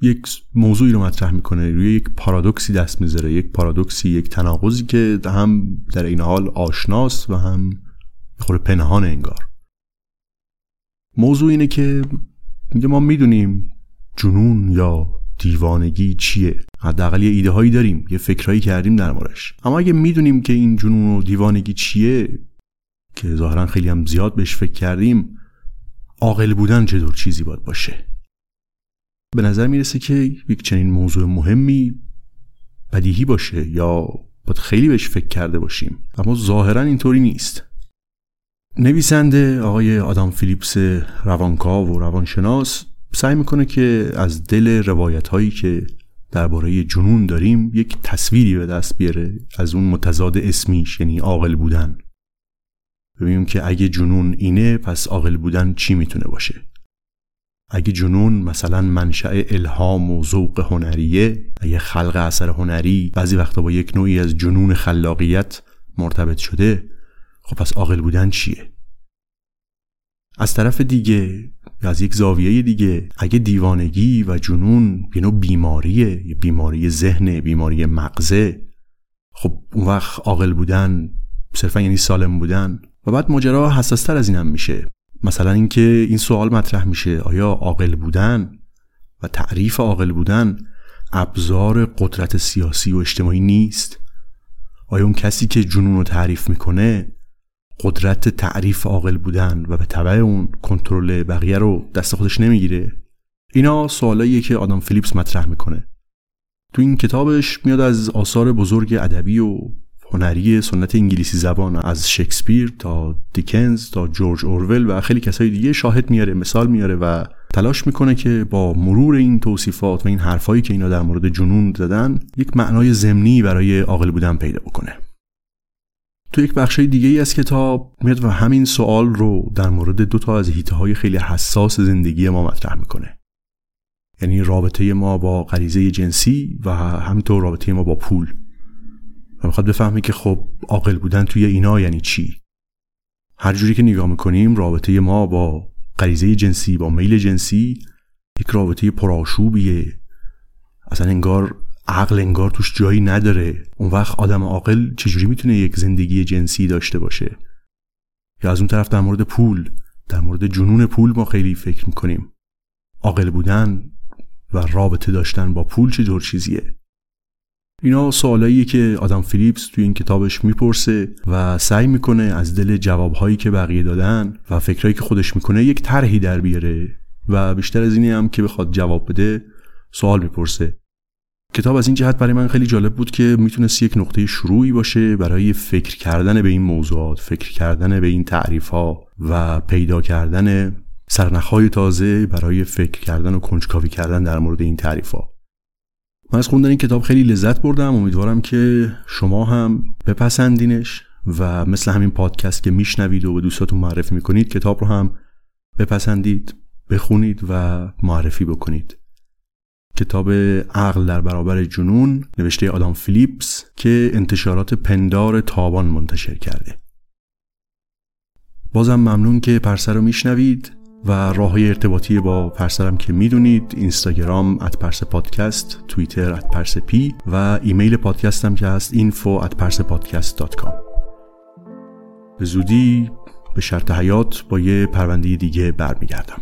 یک موضوعی رو مطرح می‌کنه. روی یک پارادوکسی دست می‌ذاره یک پارادوکسی یک تناقضی که هم در این حال آشناست و هم خور پنهان انگار. موضوع اینه که میگه ما می‌دونیم جنون یا دیوانگی چیه. حداقل یه ایده هایی داریم یه فکرهایی کردیم در موردش. اما اگه می‌دونیم که این جنون و دیوانگی چیه که ظاهرا خیلی هم زیاد بهش فکر کردیم عاقل بودن چطور چیزی باید باشه؟ به نظر می‌رسه که یک چنین موضوع مهمی بدیهی باشه یا باید خیلی بهش فکر کرده باشیم. اما ظاهرا اینطوری نیست. نویسنده آقای آدام فیلیپس روانکاو و روانشناس سعی می‌کنه که از دل روایت هایی که درباره جنون داریم یک تصویری به دست بیاره از اون متضاد اسمیش یعنی عاقل بودن. ببینیم که اگه جنون اینه پس عاقل بودن چی می‌تونه باشه؟ اگه جنون مثلا منشأ الهام و ذوق هنریه اگه خلق اثر هنری بعضی وقتا با یک نوعی از جنون خلاقیت مرتبط شده خب پس عاقل بودن چیه؟ از طرف دیگه یا از یک زاویه دیگه اگه دیوانگی و جنون یه نوع بیماریه یه بیماری ذهن بیماری مغزه خب اون وقت عاقل بودن صرفا یعنی سالم بودن. و بعد ماجرا حساستر از اینم میشه. مثلا اینکه این سوال مطرح میشه آیا عاقل بودن و تعریف عاقل بودن ابزار قدرت سیاسی و اجتماعی نیست؟ آیا اون کسی که جنون رو تعریف می‌کنه قدرت تعریف عاقل بودن و به تبع اون کنترل بقیه رو دست خودش نمی‌گیره؟ اینا سوالاییه که آدم فیلیپس مطرح می‌کنه. تو این کتابش میاد از آثار بزرگ ادبی و هنری سنت انگلیسی زبان از شکسپیر تا دیکنز تا جورج اورول و خیلی کسای دیگه شاهد میاره مثال میاره و تلاش می‌کنه که با مرور این توصیفات و این حرفایی که اینا در مورد جنون زدن یک معنای ضمنی برای عاقل بودن پیدا بکنه. تو یک بخش دیگه ای از کتاب میاد و همین سوال رو در مورد دو تا از هیته های خیلی حساس زندگی ما مطرح می‌کنه. یعنی رابطه ما با غریزه جنسی و همینطور رابطه ما با پول. و می‌خواد بفهمه که خب عاقل بودن توی اینا یعنی چی؟ هر جوری که نگاه می‌کنیم رابطه ما با غریزه جنسی با میل جنسی یک رابطه پرآشوبیه. اصلا انگار عقل انگار توش جایی نداره. اون وقت آدم عاقل چجوری می‌تونه یک زندگی جنسی داشته باشه؟ یا از اون طرف در مورد پول در مورد جنون پول ما خیلی فکر می‌کنیم. عاقل بودن و رابطه داشتن با پول چه جور چیزیه؟ اینا سوالاییه که آدم فیلیپس توی این کتابش می‌پرسه و سعی می‌کنه از دل جوابهایی که بقیه دادن و فکرهایی که خودش می‌کنه یک طرحی در بیاره. و بیشتر از اینی هم که بخواد جواب بده سوال می‌پرسه. کتاب از این جهت برای من خیلی جالب بود که می‌تونست یک نقطه شروعی باشه برای فکر کردن به این موضوعات فکر کردن به این تعریف ها و پیدا کردن سرنخهای تازه برای فکر کردن و کنجکاوی کردن در مورد این تعریف ها من از خوندن این کتاب خیلی لذت بردم. امیدوارم که شما هم بپسندینش و مثل همین پادکست که میشنوید و به دوستاتون معرفی می‌کنید کتاب رو هم بپسندید بخونید و معرفی بکنید. کتاب عقل در برابر جنون نوشته آدام فیلیپس که انتشارات پندار تابان منتشر کرده. بازم ممنون که پرسه رو میشنوید و راه های ارتباطی با پرسه رم که می‌دونید اینستاگرام at پرسه پادکست توییتر at پرسه پی و ایمیل پادکستم که هست info at به زودی به شرط حیات با یه پرونده دیگه برمیگردم.